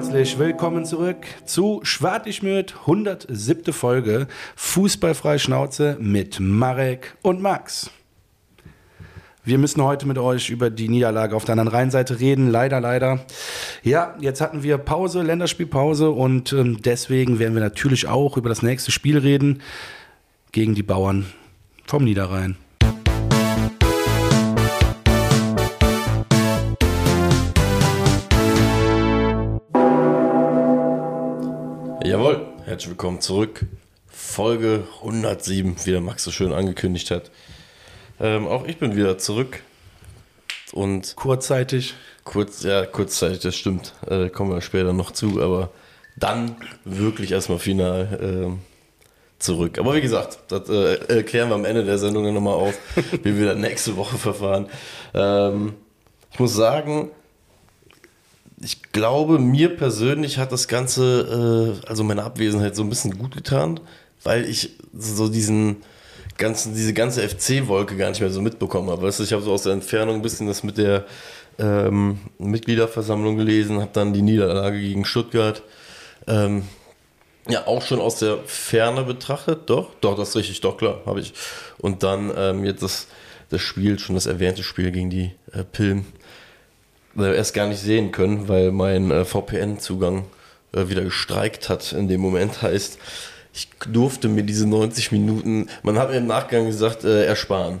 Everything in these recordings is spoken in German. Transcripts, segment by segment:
Herzlich willkommen zurück zu Schwartigmüt, 107. Folge Fußballfrei Schnauze mit Marek und Max. Wir müssen heute mit euch über die Niederlage auf der anderen Rheinseite reden. Leider, leider. Ja, jetzt hatten wir Pause, Länderspielpause und ähm, deswegen werden wir natürlich auch über das nächste Spiel reden gegen die Bauern vom Niederrhein. Herzlich willkommen zurück. Folge 107, wie der Max so schön angekündigt hat. Ähm, auch ich bin wieder zurück. Und kurzzeitig. Kurz, ja, kurzzeitig, das stimmt. Äh, kommen wir später noch zu, aber dann wirklich erstmal final äh, zurück. Aber wie gesagt, das äh, klären wir am Ende der Sendung dann nochmal auf, wie wir dann nächste Woche verfahren. Ähm, ich muss sagen, ich glaube, mir persönlich hat das Ganze, äh, also meine Abwesenheit so ein bisschen gut getan, weil ich so diesen ganzen, diese ganze FC-Wolke gar nicht mehr so mitbekommen habe. Weißt du, ich habe so aus der Entfernung ein bisschen das mit der ähm, Mitgliederversammlung gelesen, habe dann die Niederlage gegen Stuttgart ähm, ja auch schon aus der Ferne betrachtet. Doch, doch, das ist richtig, doch, klar, habe ich. Und dann ähm, jetzt das, das Spiel, schon das erwähnte Spiel gegen die äh, Pillen, erst gar nicht sehen können, weil mein äh, VPN-Zugang äh, wieder gestreikt hat in dem Moment. Heißt, ich durfte mir diese 90 Minuten, man hat mir im Nachgang gesagt, äh, ersparen.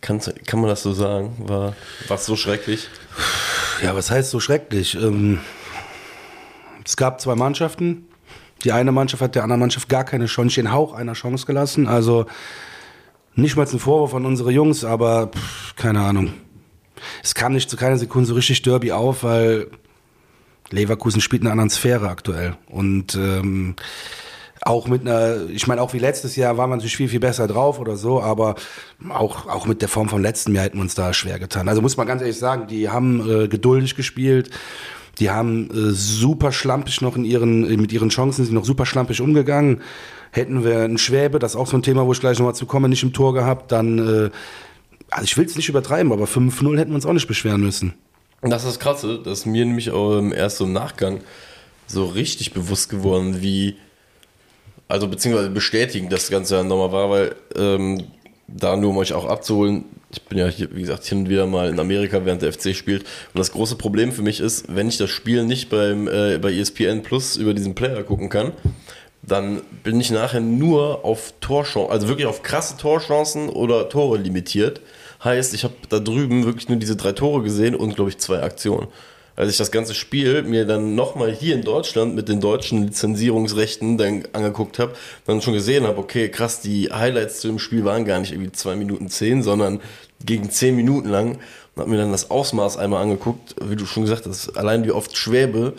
Kann, kann man das so sagen? War es so schrecklich? Ja, was heißt so schrecklich? Ähm, es gab zwei Mannschaften. Die eine Mannschaft hat der anderen Mannschaft gar keine Chance, den Hauch einer Chance gelassen. Also nicht mal ein Vorwurf an unsere Jungs, aber pff, keine Ahnung. Es kam nicht zu keiner Sekunde so richtig Derby auf, weil Leverkusen spielt in einer anderen Sphäre aktuell. Und ähm, auch mit einer, ich meine, auch wie letztes Jahr war man natürlich viel, viel besser drauf oder so, aber auch, auch mit der Form vom letzten Jahr hätten wir uns da schwer getan. Also muss man ganz ehrlich sagen, die haben äh, geduldig gespielt, die haben äh, super schlampig noch in ihren, mit ihren Chancen sind noch super schlampig umgegangen. Hätten wir einen Schwäbe, das ist auch so ein Thema, wo ich gleich nochmal zu komme, nicht im Tor gehabt, dann, äh, also ich will es nicht übertreiben, aber 5-0 hätten wir uns auch nicht beschweren müssen. Das ist das ist mir nämlich auch erst so im Nachgang so richtig bewusst geworden, wie also beziehungsweise bestätigen, dass das Ganze ja nochmal war, weil ähm, da nur um euch auch abzuholen, ich bin ja hier, wie gesagt, hin und wieder mal in Amerika, während der FC spielt. Und das große Problem für mich ist, wenn ich das Spiel nicht beim, äh, bei ESPN Plus über diesen Player gucken kann, dann bin ich nachher nur auf Torchancen, also wirklich auf krasse Torchancen oder Tore limitiert. Heißt, ich habe da drüben wirklich nur diese drei Tore gesehen und, glaube ich, zwei Aktionen. Als ich das ganze Spiel mir dann nochmal hier in Deutschland mit den deutschen Lizenzierungsrechten dann angeguckt habe, dann schon gesehen habe, okay, krass, die Highlights zu dem Spiel waren gar nicht irgendwie zwei Minuten zehn, sondern gegen zehn Minuten lang. Und habe mir dann das Ausmaß einmal angeguckt, wie du schon gesagt hast, allein wie oft Schwäbe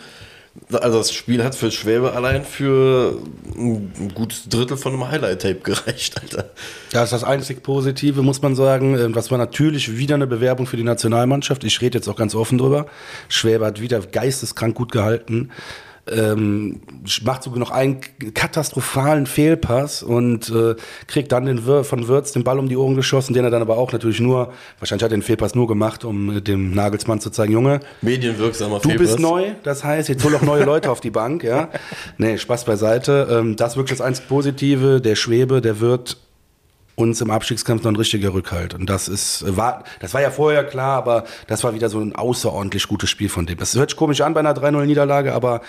also das Spiel hat für Schwäbe allein für ein gutes Drittel von einem Highlight-Tape gereicht, Alter. Ja, ist das einzig Positive, muss man sagen. Das war natürlich wieder eine Bewerbung für die Nationalmannschaft. Ich rede jetzt auch ganz offen drüber. Schwäbe hat wieder geisteskrank gut gehalten ähm, macht sogar noch einen katastrophalen Fehlpass und äh, kriegt dann den Wir von Würz den Ball um die Ohren geschossen, den er dann aber auch natürlich nur, wahrscheinlich hat er den Fehlpass nur gemacht, um äh, dem Nagelsmann zu zeigen, Junge, medienwirksamer Du Fehlpass. bist neu, das heißt, jetzt hol auch neue Leute auf die Bank, ja. Nee, Spaß beiseite. Ähm, das wirklich das einzig Positive. Der Schwebe, der wird uns im Abstiegskampf noch ein richtiger Rückhalt. Und das ist, war, das war ja vorher klar, aber das war wieder so ein außerordentlich gutes Spiel von dem. Das hört sich komisch an bei einer 3-0-Niederlage, aber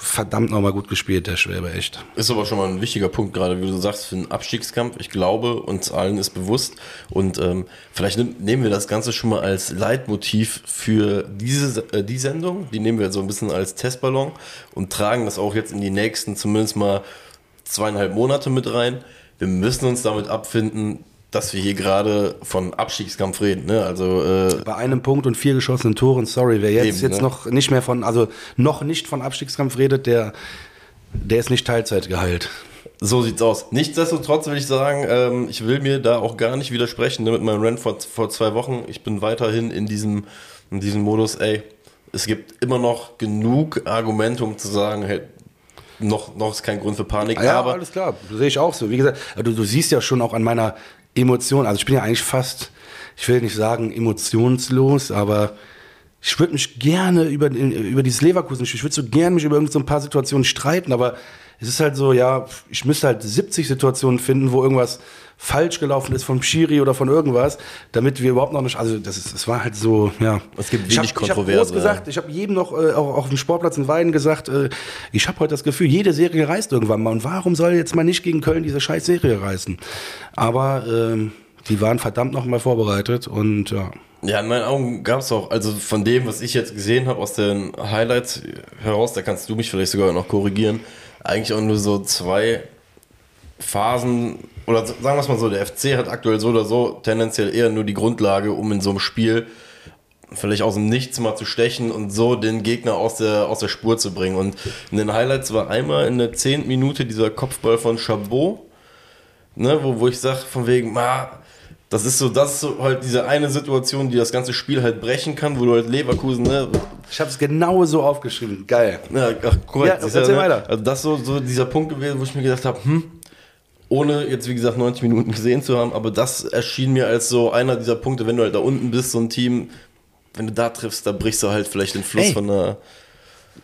verdammt nochmal gut gespielt, der Schwäbe, echt. Ist aber schon mal ein wichtiger Punkt, gerade wie du sagst, für einen Abstiegskampf. Ich glaube, uns allen ist bewusst und ähm, vielleicht nehmen wir das Ganze schon mal als Leitmotiv für diese äh, die Sendung. Die nehmen wir so ein bisschen als Testballon und tragen das auch jetzt in die nächsten zumindest mal zweieinhalb Monate mit rein wir müssen uns damit abfinden, dass wir hier gerade von Abstiegskampf reden. Ne? Also äh, bei einem Punkt und vier geschossenen Toren. Sorry, wer jetzt eben, jetzt ne? noch nicht mehr von, also noch nicht von Abstiegskampf redet, der der ist nicht Teilzeit geheilt. So sieht's aus. Nichtsdestotrotz will ich sagen, ähm, ich will mir da auch gar nicht widersprechen ne, mit meinem Rant vor, vor zwei Wochen. Ich bin weiterhin in diesem, in diesem Modus, ey, es gibt immer noch genug Argumente, um zu sagen, hey, noch, noch ist kein Grund für Panik. Ja, aber alles klar, sehe ich auch so. Wie gesagt, du, du siehst ja schon auch an meiner Emotion, also ich bin ja eigentlich fast, ich will nicht sagen emotionslos, aber ich würde mich gerne über, über dieses Leverkusen, ich würde so gerne mich über irgend so ein paar Situationen streiten, aber es ist halt so, ja, ich müsste halt 70 Situationen finden, wo irgendwas falsch gelaufen ist vom Schiri oder von irgendwas, damit wir überhaupt noch nicht, also das ist, es war halt so, ja. Es gibt ich wenig hab, Ich habe Kontroverse, gesagt, ich habe jedem noch äh, auch auf dem Sportplatz in Weiden gesagt, äh, ich habe heute das Gefühl, jede Serie reißt irgendwann mal und warum soll jetzt mal nicht gegen Köln diese scheiß Serie reißen? Aber ähm, die waren verdammt noch mal vorbereitet und ja. Ja, in meinen Augen gab es auch, also von dem, was ich jetzt gesehen habe aus den Highlights heraus, da kannst du mich vielleicht sogar noch korrigieren, eigentlich auch nur so zwei Phasen, oder sagen wir es mal so, der FC hat aktuell so oder so tendenziell eher nur die Grundlage, um in so einem Spiel vielleicht aus dem Nichts mal zu stechen und so den Gegner aus der, aus der Spur zu bringen. Und in den Highlights war einmal in der zehnten Minute dieser Kopfball von Chabot, ne, wo, wo ich sage, von wegen, ma, das ist so, das ist so halt diese eine Situation, die das ganze Spiel halt brechen kann, wo du halt Leverkusen, ne, Ich habe es genau so aufgeschrieben. Geil. ja, ach, korrekt. Ja, erzähl ne? weiter. Also das ist so, so dieser Punkt gewesen, wo ich mir gedacht habe, hm, ohne jetzt wie gesagt 90 Minuten gesehen zu haben, aber das erschien mir als so einer dieser Punkte, wenn du halt da unten bist, so ein Team, wenn du da triffst, da brichst du halt vielleicht den Fluss Ey. von der.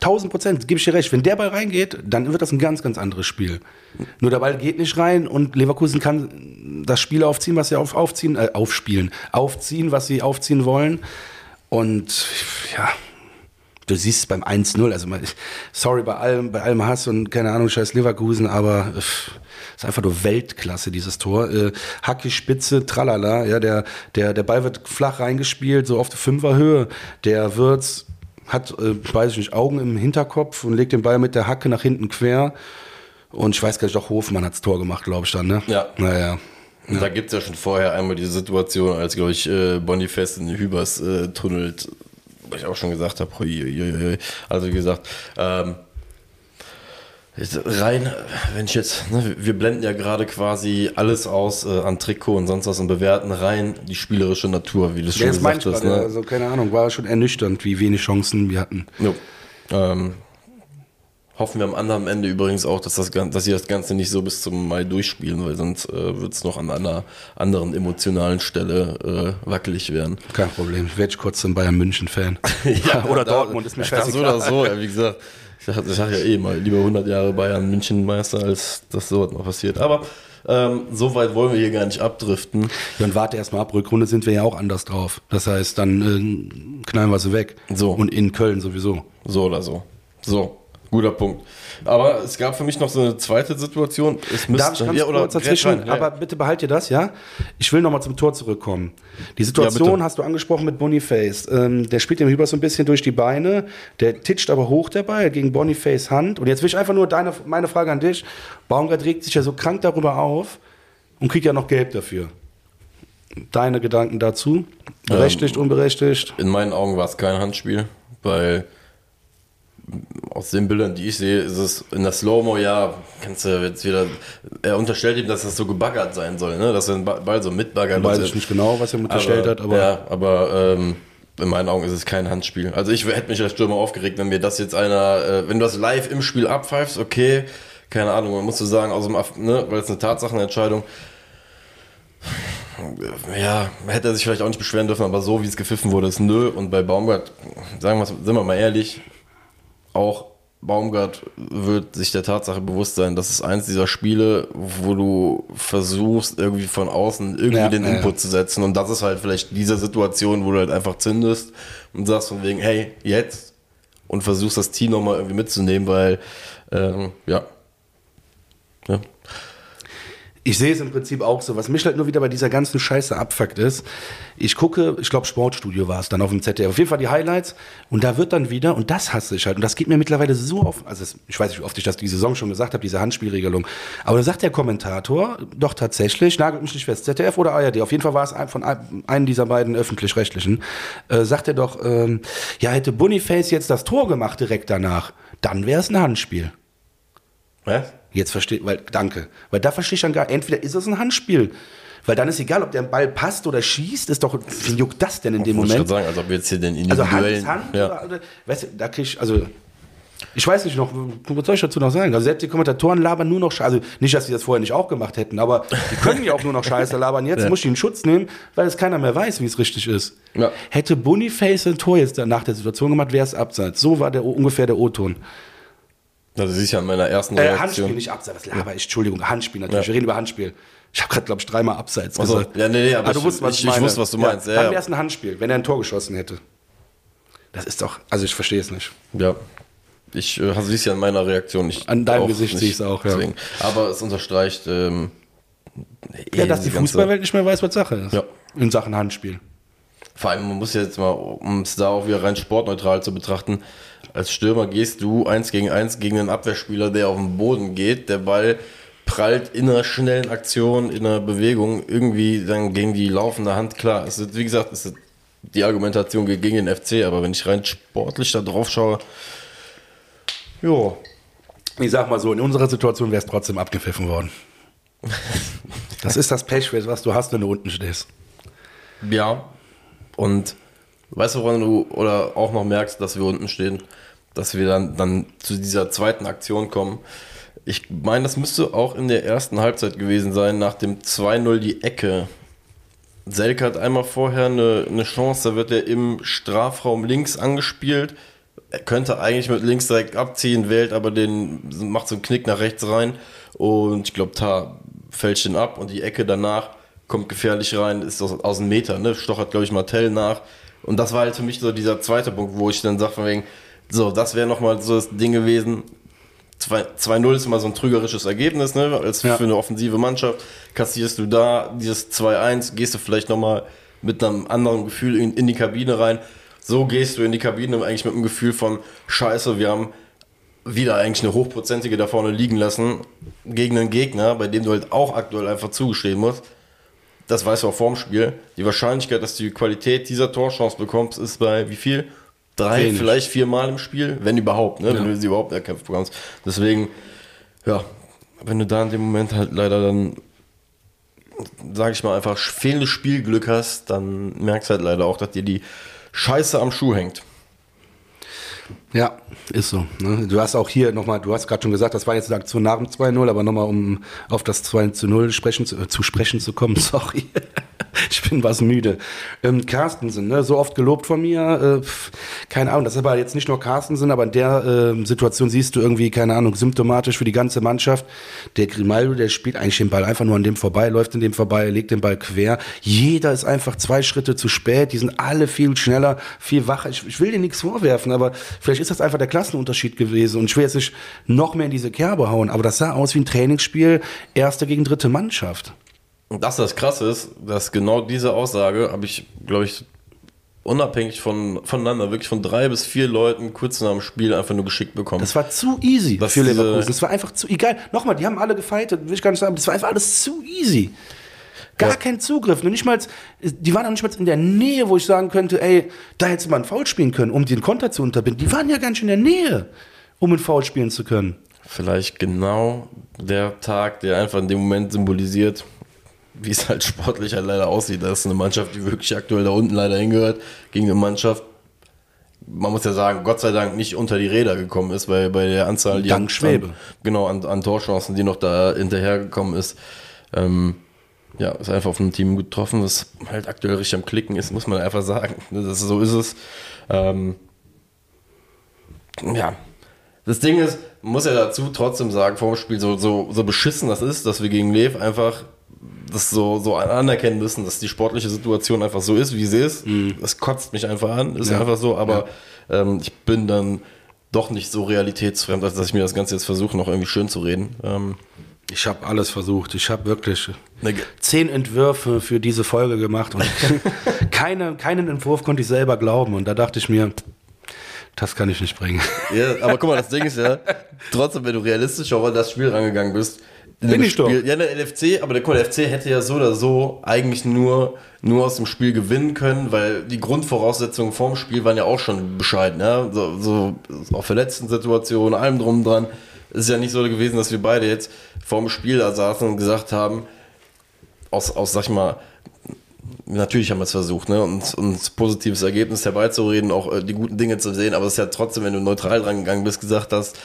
1000 Prozent, gebe ich dir recht. Wenn der Ball reingeht, dann wird das ein ganz, ganz anderes Spiel. Nur der Ball geht nicht rein und Leverkusen kann das Spiel aufziehen, was sie auf, aufziehen, äh, aufspielen, aufziehen, was sie aufziehen wollen. Und ja, du siehst es beim 1-0, also mal- sorry bei allem, bei allem Hass und keine Ahnung, scheiß Leverkusen, aber äh, ist einfach nur Weltklasse, dieses Tor. Äh, Hacke, Spitze, tralala, ja, der, der, der Ball wird flach reingespielt, so auf der Fünferhöhe. Der Wirtz hat, äh, weiß ich nicht, Augen im Hinterkopf und legt den Ball mit der Hacke nach hinten quer. Und ich weiß gar nicht, doch Hofmann hat's Tor gemacht, glaube ich dann, ne? Ja. Naja. Und da gibt es ja schon vorher einmal diese Situation, als, glaube ich, äh, Boniface in Hübers äh, tunnelt, wo ich auch schon gesagt habe, also wie gesagt, ähm, rein, wenn ich jetzt, ne, wir blenden ja gerade quasi alles aus äh, an Trikot und sonst was und bewerten rein die spielerische Natur, wie du es schon das gesagt hast. Ne? Also, keine Ahnung, war schon ernüchternd, wie wenig Chancen wir hatten. Jo. Ähm, hoffen wir am anderen Ende übrigens auch, dass, das, dass sie das Ganze nicht so bis zum Mai durchspielen, weil sonst äh, wird es noch an einer anderen emotionalen Stelle äh, wackelig werden. Kein Problem. Ich werde kurz ein Bayern München-Fan. Oder da- Dortmund, ist mir Das scheißegal. oder so, ja, wie gesagt. Ich sag, ja eh mal, lieber 100 Jahre Bayern München Meister, als dass sowas noch passiert. Aber ähm, so weit wollen wir hier gar nicht abdriften. Ja, und warte erst mal ab, Rückrunde sind wir ja auch anders drauf. Das heißt, dann äh, knallen wir sie weg. So. Und in Köln sowieso. So oder so. So, guter Punkt. Aber es gab für mich noch so eine zweite Situation. Es müsste, Darf ich ganz ja, kurz dazwischen? rein, ja, aber bitte behalt dir das, ja? Ich will nochmal zum Tor zurückkommen. Die Situation Ja, hast du angesprochen mit Boniface. Ähm, der spielt dem Hüber so ein bisschen durch die Beine. Der titscht aber hoch dabei gegen Boniface Hand. Und jetzt will ich einfach nur deine, meine Frage an dich. Baumgart regt sich ja so krank darüber auf und kriegt ja noch Gelb dafür. Deine Gedanken dazu? Berechtigt, unberechtigt? In meinen Augen war es kein Handspiel, weil aus den Bildern, die ich sehe, ist es in der Slow-Mo, ja, kannst du jetzt wieder, er unterstellt ihm, dass das so gebaggert sein soll, ne? dass er den Ba- Ball so mitbaggert. Weiß ich nicht genau, was er unterstellt hat, aber Ja, aber ähm, in meinen Augen ist es kein Handspiel. Also ich hätte mich als Stürmer aufgeregt, wenn mir das jetzt einer, äh, wenn du das live im Spiel abpfeifst, okay, keine Ahnung, man muss so sagen, aus dem, Aff- ne, weil es eine Tatsachenentscheidung, ja, hätte er sich vielleicht auch nicht beschweren dürfen, aber so wie es gepfiffen wurde, ist nö. Und bei Baumgart, sagen wir, sind wir mal ehrlich, auch Baumgart wird sich der Tatsache bewusst sein, das ist eins dieser Spiele, wo du versuchst, irgendwie von außen irgendwie Ja, den Input ja. zu setzen. Und das ist halt vielleicht diese Situation, wo du halt einfach zündest und sagst von wegen, hey, jetzt. Und versuchst das Team nochmal irgendwie mitzunehmen, weil, ähm, ja. ja. Ich sehe es im Prinzip auch so. Was mich halt nur wieder bei dieser ganzen Scheiße abfuckt ist, ich gucke, ich glaube Sportstudio war es dann auf dem ZDF, auf jeden Fall die Highlights und da wird dann wieder, und das hasse ich halt, und das geht mir mittlerweile so auf, also es, ich weiß nicht, wie oft ich das die Saison schon gesagt habe, diese Handspielregelung, aber da sagt der Kommentator doch tatsächlich, nagelt mich nicht fest, ZDF oder ARD, auf jeden Fall war es ein, von ein- einem dieser beiden öffentlich-rechtlichen, äh, sagt er doch, ähm, ja, hätte Boniface jetzt das Tor gemacht direkt danach, dann wäre es ein Handspiel. Was? Jetzt verstehe, weil, danke. Weil da verstehe ich dann gar, entweder ist es ein Handspiel. Weil dann ist egal, ob der Ball passt oder schießt, ist doch, wie juckt das denn in dem Wollte ich Moment? gerade sagen, als ob wir jetzt hier den Also Hand individuellen. ist Hand, ja. oder, oder, weißt du, da krieg ich, also, Ich weiß nicht noch, was soll ich dazu noch sagen? Also selbst die Kommentatoren labern nur noch Scheiße. Also nicht, dass sie das vorher nicht auch gemacht hätten, aber die können ja auch nur noch Scheiße labern. Jetzt Ja. muss ich ihn Schutz nehmen, weil es keiner mehr weiß, wie es richtig ist. Ja. Hätte Boniface ein Tor jetzt nach der Situation gemacht, wäre es abseits. So war der ungefähr der O-Ton. Also sicher an meiner ersten Äh, Reaktion. Handspiel, nicht abseits. Was laber ich? Entschuldigung, Handspiel natürlich. Ja. Wir reden über Handspiel. Ich habe gerade, glaube ich, dreimal abseits Ach so. gesagt. Ja, nee, nee, aber Ah, du ich- wusstest, was ich- ich, ich wusste, was du meinst. Ja, dann ja. wäre es ein Handspiel, wenn er ein Tor geschossen hätte. Das ist doch, also ich verstehe es nicht. Ja. Ich äh, siehst ja an meiner Reaktion nicht. An deinem Gesicht sehe ich's auch, ja. Deswegen. Aber es unterstreicht. Ähm, Ja, eh dass die ganze- Fußballwelt nicht mehr weiß, was Sache ist. Ja. In Sachen Handspiel. Vor allem, man muss jetzt mal, um es da auch wieder rein sportneutral zu betrachten, als Stürmer gehst du eins gegen eins gegen einen Abwehrspieler, der auf den Boden geht. Der Ball prallt in einer schnellen Aktion, in einer Bewegung irgendwie dann gegen die laufende Hand. Klar, es ist, wie gesagt, es ist die Argumentation gegen den FC, aber wenn ich rein sportlich da drauf schaue, jo, Ich sag mal so, in unserer Situation wäre es trotzdem abgepfiffen worden. Das ist das Pech, was du hast, wenn du unten stehst. Ja. Und weißt du, woran du oder auch noch merkst, dass wir unten stehen, dass wir dann, dann zu dieser zweiten Aktion kommen. Ich meine, das müsste auch in der ersten Halbzeit gewesen sein, nach dem 2-0 die Ecke. Selke hat einmal vorher eine, eine Chance, da wird er im Strafraum links angespielt. Er könnte eigentlich mit links direkt abziehen, wählt aber den, macht so einen Knick nach rechts rein und ich glaube, da fälscht ihn ab und die Ecke danach kommt gefährlich rein, ist aus, aus einem Meter, ne? Stochert, glaube ich, Martell nach. Und das war halt für mich so dieser zweite Punkt, wo ich dann sage, von wegen, so, das wäre nochmal so das Ding gewesen. 2 2-0 ist immer so ein trügerisches Ergebnis, ne? Als Ja. für eine offensive Mannschaft. Kassierst du da dieses 2-1, gehst du vielleicht nochmal mit einem anderen Gefühl in, in die Kabine rein. So gehst du in die Kabine eigentlich mit dem Gefühl von Scheiße, wir haben wieder eigentlich eine hochprozentige da vorne liegen lassen gegen einen Gegner, bei dem du halt auch aktuell einfach zugestehen musst. Das weißt du auch vorm Spiel. Die Wahrscheinlichkeit, dass du die Qualität dieser Torchance bekommst, ist bei wie viel? Drei, Wenig. vielleicht viermal im Spiel, wenn überhaupt, ne? Ja. wenn du sie überhaupt erkämpft bekommst. Deswegen, ja, wenn du da in dem Moment halt leider dann, sag ich mal, einfach fehlendes Spielglück hast, dann merkst du halt leider auch, dass dir die Scheiße am Schuh hängt. Ja, ist so. Ne? Du hast auch hier nochmal, du hast gerade schon gesagt, das war jetzt eine Aktion nach dem 2-0, aber nochmal, um auf das 2 zu 0 sprechen, zu, äh, zu sprechen zu kommen, sorry. ich bin was müde. Ähm, Carstensen, ne? so oft gelobt von mir, äh, keine Ahnung, das ist aber jetzt nicht nur Carstensen, aber in der ähm, Situation siehst du irgendwie, keine Ahnung, symptomatisch für die ganze Mannschaft. Der Grimaldo, der spielt eigentlich den Ball einfach nur an dem vorbei, läuft in dem vorbei, legt den Ball quer. Jeder ist einfach zwei Schritte zu spät, die sind alle viel schneller, viel wacher. Ich, ich will dir nichts vorwerfen, aber vielleicht ist das einfach der Klassenunterschied gewesen und ich will jetzt nicht noch mehr in diese Kerbe hauen, aber das sah aus wie ein Trainingsspiel, erste gegen dritte Mannschaft. Und das das Krasse ist, dass genau diese Aussage habe ich, glaube ich, unabhängig von, voneinander, wirklich von drei bis vier Leuten kurz nach dem Spiel einfach nur geschickt bekommen. Das war zu easy Was für Leverkusen. Das war einfach zu egal. Nochmal, die haben alle gefightet, will ich gar nicht sagen, das war einfach alles zu easy. Gar Ja. kein Zugriff. Nur nicht mal, die waren auch nicht mal in der Nähe, wo ich sagen könnte, ey, da mal einen Foul spielen können, um den Konter zu unterbinden. Die waren ja gar nicht in der Nähe, um einen Foul spielen zu können. Vielleicht genau der Tag, der einfach in dem Moment symbolisiert, wie es halt sportlich halt leider aussieht. Das ist eine Mannschaft, die wirklich aktuell da unten leider hingehört, gegen eine Mannschaft, man muss ja sagen, Gott sei Dank nicht unter die Räder gekommen ist, bei, bei der Anzahl, die Dank an, Schwäbe. An, genau, an, an Torchancen, die noch da hinterhergekommen ist. Ähm, ja, ist einfach auf ein Team getroffen, das halt aktuell richtig am Klicken ist, muss man einfach sagen. Das, so ist es. Ähm, ja, das Ding ist, man muss ja dazu trotzdem sagen, vor dem Spiel, so, so, so beschissen das ist, dass wir gegen Lev einfach das so, so anerkennen müssen, dass die sportliche Situation einfach so ist, wie sie ist. Das kotzt mich einfach an, ist Ja. einfach so, aber ähm, ich bin dann doch nicht so realitätsfremd, als dass ich mir das Ganze jetzt versuche, noch irgendwie schön zu reden. Ähm, Ich habe alles versucht. Ich habe wirklich zehn Entwürfe für diese Folge gemacht und keine, keinen Entwurf konnte ich selber glauben. Und da dachte ich mir, das kann ich nicht bringen. Ja, aber guck mal, das Ding ist ja, trotzdem, wenn du realistisch auch an das Spiel rangegangen bist. in Bin ich doch. Spiel, Ja, der LFC, aber der, guck der FC hätte ja so oder so eigentlich nur, nur aus dem Spiel gewinnen können, weil die Grundvoraussetzungen vorm Spiel waren ja auch schon bescheiden. Ja? So, so auch verletzten Situationen, allem drum dran. Es ist ja nicht so gewesen, dass wir beide jetzt vorm Spiel da saßen und gesagt haben, aus, aus sag ich mal, natürlich haben wir es versucht, ne, uns, uns positives Ergebnis herbeizureden, auch äh, die guten Dinge zu sehen, aber es ist ja trotzdem, wenn du neutral rangegangen bist, gesagt hast,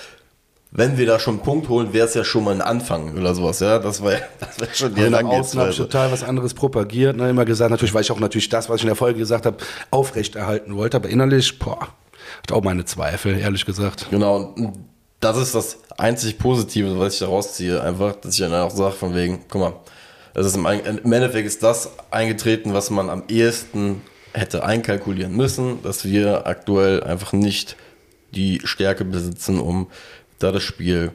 wenn wir da schon einen Punkt holen, wäre es ja schon mal ein Anfang oder sowas, ja. Das wäre das wär schon Und nach außen habe ich total was anderes propagiert, ne, immer gesagt, natürlich, weil ich auch natürlich das, was ich in der Folge gesagt habe, aufrechterhalten wollte, aber innerlich, boah, hat auch meine Zweifel, ehrlich gesagt. Genau, und das ist das einzig Positive, was ich da rausziehe, einfach, dass ich dann auch sage, von wegen, guck mal, es ist im, im Endeffekt ist das eingetreten, was man am ehesten hätte einkalkulieren müssen, dass wir aktuell einfach nicht die Stärke besitzen, um da das Spiel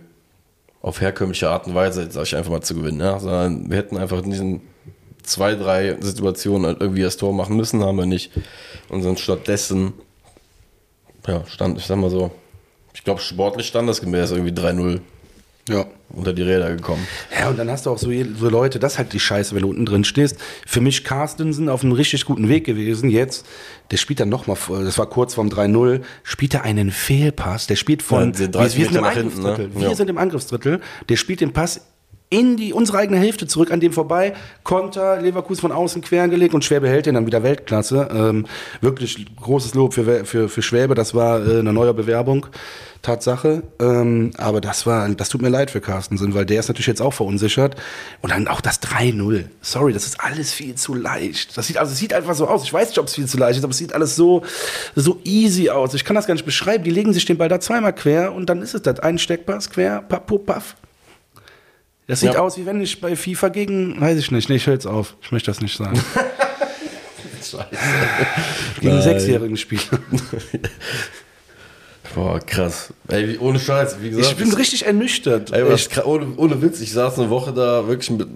auf herkömmliche Art und Weise, sage ich einfach mal, zu gewinnen. Ja? Sondern wir hätten einfach in diesen zwei, drei Situationen halt irgendwie das Tor machen müssen, haben wir nicht. Und sind stattdessen, ja, stand, ich sag mal so, ich glaube, sportlich standesgemäß irgendwie 3-0 Ja. unter die Räder gekommen. Ja, und dann hast du auch so, so Leute, das ist halt die Scheiße, wenn du unten drin stehst. Für mich Carstensen auf einem richtig guten Weg gewesen. Jetzt, der spielt dann nochmal, das war kurz vorm 3-0, spielt er einen Fehlpass. Der spielt von, Ja, die 30 wir, wir sind im hinten, ne? Angriffsdrittel. Wir Ja. sind im Angriffsdrittel. Der spielt den Pass in die, unsere eigene Hälfte zurück, an dem vorbei. Konter, Leverkusen von außen quer gelegt und Schwäbe hält den dann wieder Weltklasse. Ähm, wirklich großes Lob für, für, für Schwäbe. Das war äh, eine neue Bewerbung. Tatsache. Ähm, aber das war, das tut mir leid für Carstensen, weil der ist natürlich jetzt auch verunsichert. Und dann auch das 3-0. Sorry, das ist alles viel zu leicht. Das sieht, also es sieht einfach so aus. Ich weiß nicht, ob es viel zu leicht ist, aber es sieht alles so, so easy aus. Ich kann das gar nicht beschreiben. Die legen sich den Ball da zweimal quer und dann ist es das. Ein Steckpass quer, papp, pup, paff. Das sieht Ja. aus, wie wenn ich bei FIFA gegen, weiß ich nicht, nee, ich höre jetzt auf. Ich möchte das nicht sagen. gegen einen Nein. Sechsjährigen spiele. Boah, krass. Ey, ohne Scheiß, wie gesagt. Ich bin richtig ernüchtert. Ey, was, ohne, ohne Witz, ich saß eine Woche da wirklich mit,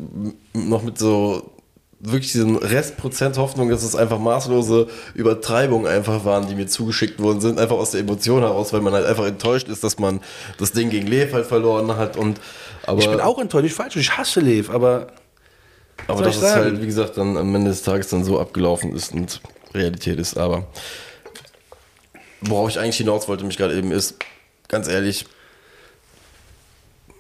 noch mit so wirklich diesen Restprozent Hoffnung, dass es einfach maßlose Übertreibungen einfach waren, die mir zugeschickt worden sind, einfach aus der Emotion heraus, weil man halt einfach enttäuscht ist, dass man das Ding gegen Lev halt verloren hat und aber, Ich bin auch enttäuscht, nicht falsch, ich hasse Lev, aber aber dass ich es halt, wie gesagt, dann am Ende des Tages dann so abgelaufen ist und Realität ist, aber worauf ich eigentlich hinaus wollte, mich gerade eben ist, ganz ehrlich,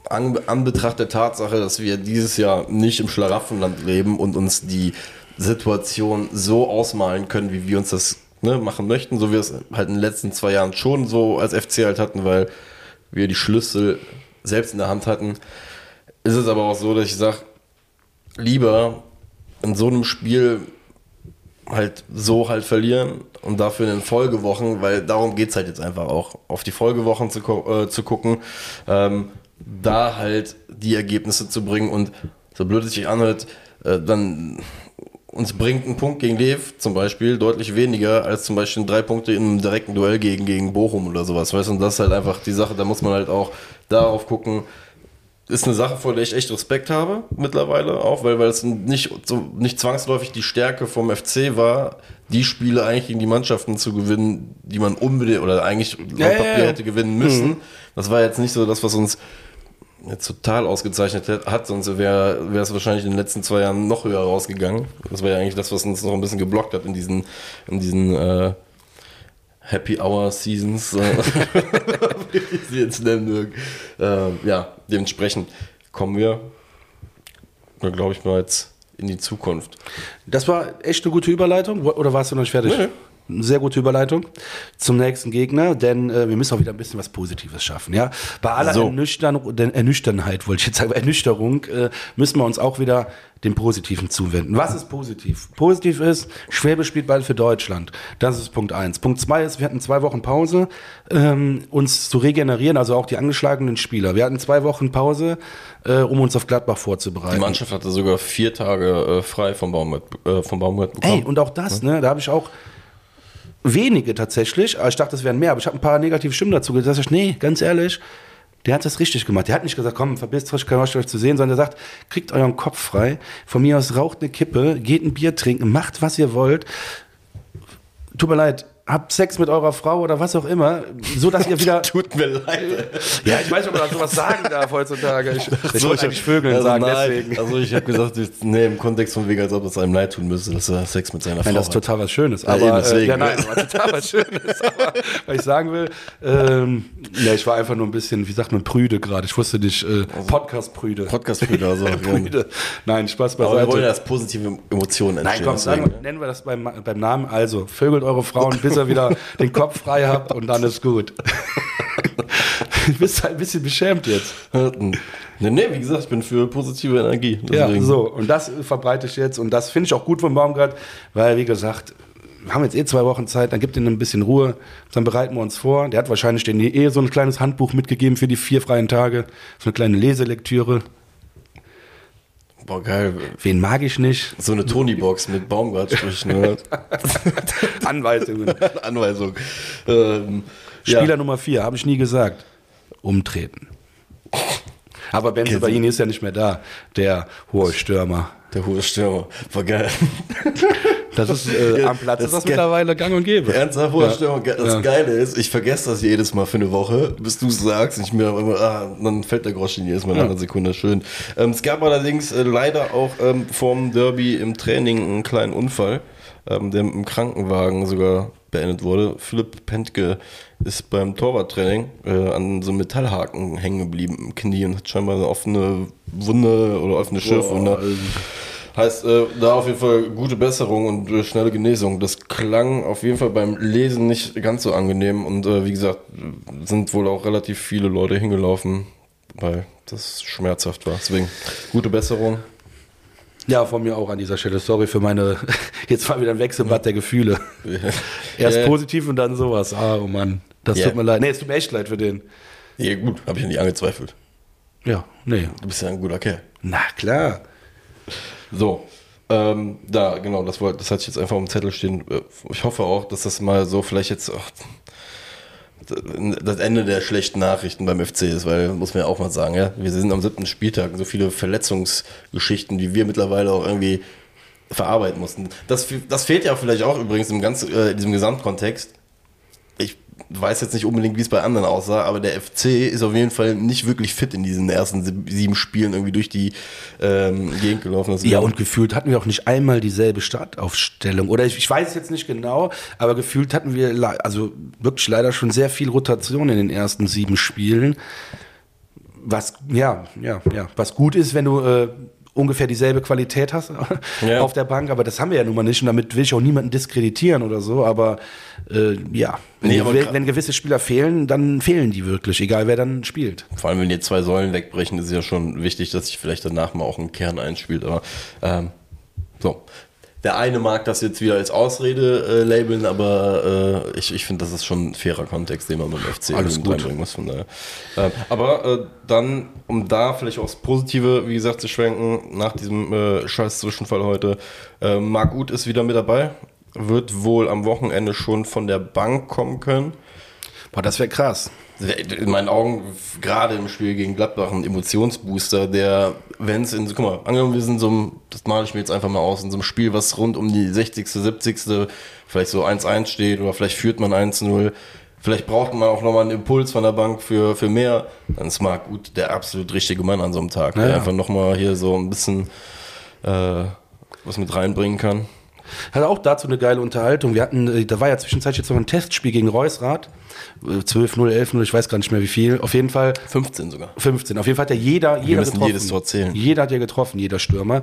an, an Betracht der Tatsache, dass wir dieses Jahr nicht im Schlaraffenland leben und uns die Situation so ausmalen können, wie wir uns das ne, machen möchten, so wie wir es halt in den letzten zwei Jahren schon so als FC halt hatten, weil wir die Schlüssel selbst in der Hand hatten, ist es aber auch so, dass ich sage, lieber in so einem Spiel halt so halt verlieren und dafür in den Folgewochen, weil darum geht es halt jetzt einfach auch, auf die Folgewochen zu, äh, zu gucken, ähm, da halt die Ergebnisse zu bringen und so blöd es sich anhört, äh, dann uns bringt ein Punkt gegen Lev zum Beispiel deutlich weniger als zum Beispiel drei Punkte in einem direkten Duell gegen, gegen Bochum oder sowas, weißt du, und das ist halt einfach die Sache, da muss man halt auch darauf gucken, ist eine Sache, vor der ich echt Respekt habe mittlerweile auch, weil, weil es nicht, so, nicht zwangsläufig die Stärke vom FC war, die Spiele eigentlich gegen die Mannschaften zu gewinnen, die man unbedingt oder eigentlich laut Papier hätte gewinnen müssen. Das war jetzt nicht so das, was uns jetzt total ausgezeichnet hat, sonst wäre es wahrscheinlich in den letzten zwei Jahren noch höher rausgegangen. Das war ja eigentlich das, was uns noch ein bisschen geblockt hat in diesen, in diesen äh, Happy Hour Seasons, äh, wie ich sie jetzt nennen mögen. Ähm, ja, dementsprechend kommen wir, glaube ich mal jetzt in die Zukunft. das war echt eine gute Überleitung. Oder warst du noch nicht fertig? Nee. Sehr gute Überleitung zum nächsten Gegner, denn äh, wir müssen auch wieder ein bisschen was Positives schaffen. Ja, bei aller So. Ernüchtern, denn Ernüchternheit wollte ich jetzt sagen, Ernüchterung äh, müssen wir uns auch wieder dem Positiven zuwenden. Was ist positiv? Positiv ist, Schwäbe spielt bald für Deutschland. Das ist Punkt eins. Punkt zwei ist, wir hatten zwei Wochen Pause, ähm, uns zu regenerieren, also auch die angeschlagenen Spieler. Wir hatten zwei Wochen Pause, äh, um uns auf Gladbach vorzubereiten. Die Mannschaft hatte sogar vier Tage äh, frei vom Baumgart, äh, vom Baumgart bekommen. Ey, und auch das, ne, da habe ich auch wenige tatsächlich, aber ich dachte, es wären mehr, aber ich habe ein paar negative Stimmen dazu gesagt. Ich, nee, ganz ehrlich, der hat das richtig gemacht. Der hat nicht gesagt, komm, verpisst euch, kein euch zu sehen, sondern der sagt, kriegt euren Kopf frei. Von mir aus raucht eine Kippe, geht ein Bier trinken, macht was ihr wollt. Tut mir leid, habt Sex mit eurer Frau oder was auch immer, so dass ihr wieder. Tut mir leid. ja, ich weiß nicht, ob man sowas sagen darf heutzutage. Ich, ich So, wollte eigentlich Vögeln also sagen, nein, deswegen. Also ich habe gesagt, ich, nee, im Kontext von wegen, als ob es einem leid tun müsste, dass er Sex mit seiner Nein, Frau das ist hat. total was Schönes. Ja, eben, Aber, äh, deswegen. ja, nein, war total was Schönes. Aber was ich sagen will, ähm, ja, ich war einfach nur ein bisschen, wie sagt man, prüde gerade. Ich wusste nicht, äh, Podcast-prüde. Podcast-Brüder, also. Prüde. Nein, Spaß Aber wir wollen, beiseite. dass positive Emotionen Nein, entstehen. komm, sagen, nennen wir das beim, beim Namen. Also, vögelt eure Frauen, bis ihr wieder den Kopf frei habt und dann ist gut. du bist halt ein bisschen beschämt jetzt. Nee, nee, wie gesagt, ich bin für positive Energie. Ja, deswegen. so. Und das verbreite ich jetzt. Und das finde ich auch gut von Baumgart, weil, wie gesagt, wir haben jetzt eh zwei Wochen Zeit, dann gibt ihm ein bisschen Ruhe, dann bereiten wir uns vor. Der hat wahrscheinlich den eh so ein kleines Handbuch mitgegeben für die vier freien Tage. So eine kleine Leselektüre. Boah, geil. Wen mag ich nicht? So eine Tony-Box mit Baumgart-Sprüchen. oder? Anweisungen. Anweisung. Ähm, Spieler ja. Nummer vier, habe ich nie gesagt. Umtreten. Aber Benze Baini ist ja nicht mehr da, der hohe Stürmer. Der hohe Stürmer. War geil. Das ist äh, am Platz das ist das mittlerweile gang und gäbe. Ernsthaft, hoher Ja. Stürmer. Das Ja. Geile ist, ich vergesse das jedes Mal für eine Woche, bis du es sagst. Ich mir immer, ah, dann fällt der Groschen jedes Mal in einer Sekunde. Schön. Ähm, es gab allerdings äh, leider auch ähm, vorm Derby im Training einen kleinen Unfall, ähm, der im Krankenwagen sogar beendet wurde. Philipp Pentke ist beim Torwarttraining äh, an so einem Metallhaken hängen geblieben im Knie und hat scheinbar eine offene Wunde oder offene Schürfwunde. Heißt, äh, da auf jeden Fall gute Besserung und äh, schnelle Genesung. Das klang auf jeden Fall beim Lesen nicht ganz so angenehm und äh, wie gesagt, sind wohl auch relativ viele Leute hingelaufen, weil das schmerzhaft war. Deswegen gute Besserung. Ja, von mir auch an dieser Stelle. Sorry für meine, jetzt war wieder ein Wechselbad der Gefühle. Erst positiv und dann sowas. Ah, oh Mann. Das Ja. tut mir leid. Nee, es tut mir echt leid für den. Ja gut, habe ich ja nicht angezweifelt. Ja, nee. Du bist ja ein guter Kerl. Na klar. So, ähm, da, genau, das, wollte, das hatte ich jetzt einfach dem Zettel stehen. Äh, Ich hoffe auch, dass das mal so vielleicht jetzt auch das Ende der schlechten Nachrichten beim FC ist, weil, muss man ja auch mal sagen, ja, wir sind am siebten Spieltag, so viele Verletzungsgeschichten, die wir mittlerweile auch irgendwie verarbeiten mussten. Das, das fehlt ja vielleicht auch übrigens im ganz, äh, in diesem Gesamtkontext. Weiß jetzt nicht unbedingt, wie es bei anderen aussah, aber der FC ist auf jeden Fall nicht wirklich fit in diesen ersten sieb- sieben Spielen irgendwie durch die ähm, Gegend gelaufen. Das Ja, und gefühlt hatten wir auch nicht einmal dieselbe Startaufstellung. Oder ich, ich weiß es jetzt nicht genau, aber gefühlt hatten wir also wirklich leider schon sehr viel Rotation in den ersten sieben Spielen. Was, ja, ja, ja, was gut ist, wenn du äh, ungefähr dieselbe Qualität hast Ja. auf der Bank, aber das haben wir ja nun mal nicht und damit will ich auch niemanden diskreditieren oder so, aber äh, ja, wenn, Nee, aber wenn, gewisse Spieler fehlen, dann fehlen die wirklich, egal wer dann spielt. Vor allem, wenn die zwei Säulen wegbrechen, ist es ja schon wichtig, dass sich vielleicht danach mal auch ein Kern einspielt. Aber ähm, so. Der eine mag das jetzt wieder als Ausrede äh, labeln, aber äh, ich, ich finde, das ist schon ein fairer Kontext, den man beim FC Alles gut. reinbringen muss. Von daher. Ähm, aber äh, dann, um da vielleicht aufs Positive, wie gesagt, zu schwenken, nach diesem äh, scheiß Zwischenfall heute, äh, Marc Uth ist wieder mit dabei, wird wohl am Wochenende schon von der Bank kommen können. Boah, das wäre krass. In meinen Augen, gerade im Spiel gegen Gladbach, ein Emotionsbooster, der, wenn es in, guck mal, angenommen, wir sind in so einem, das male ich mir jetzt einfach mal aus, in so einem Spiel, was rund um die 60., 70., vielleicht so 1-1 steht oder vielleicht führt man 1-0, vielleicht braucht man auch nochmal einen Impuls von der Bank für, für mehr, dann ist Marc gut der absolut richtige Mann an so einem Tag, Ja, der ja. einfach nochmal hier so ein bisschen äh, was mit reinbringen kann. Hatte auch dazu eine geile Unterhaltung. Wir hatten, äh, da war ja zwischenzeitlich jetzt noch ein Testspiel gegen Reusrath. Äh, 12-0, 11-0, ich weiß gar nicht mehr wie viel. Auf jeden Fall 15 sogar. 15. Auf jeden Fall hat ja jeder, jeder müssen getroffen. jedes Tor zählen. Jeder hat ja getroffen, jeder Stürmer.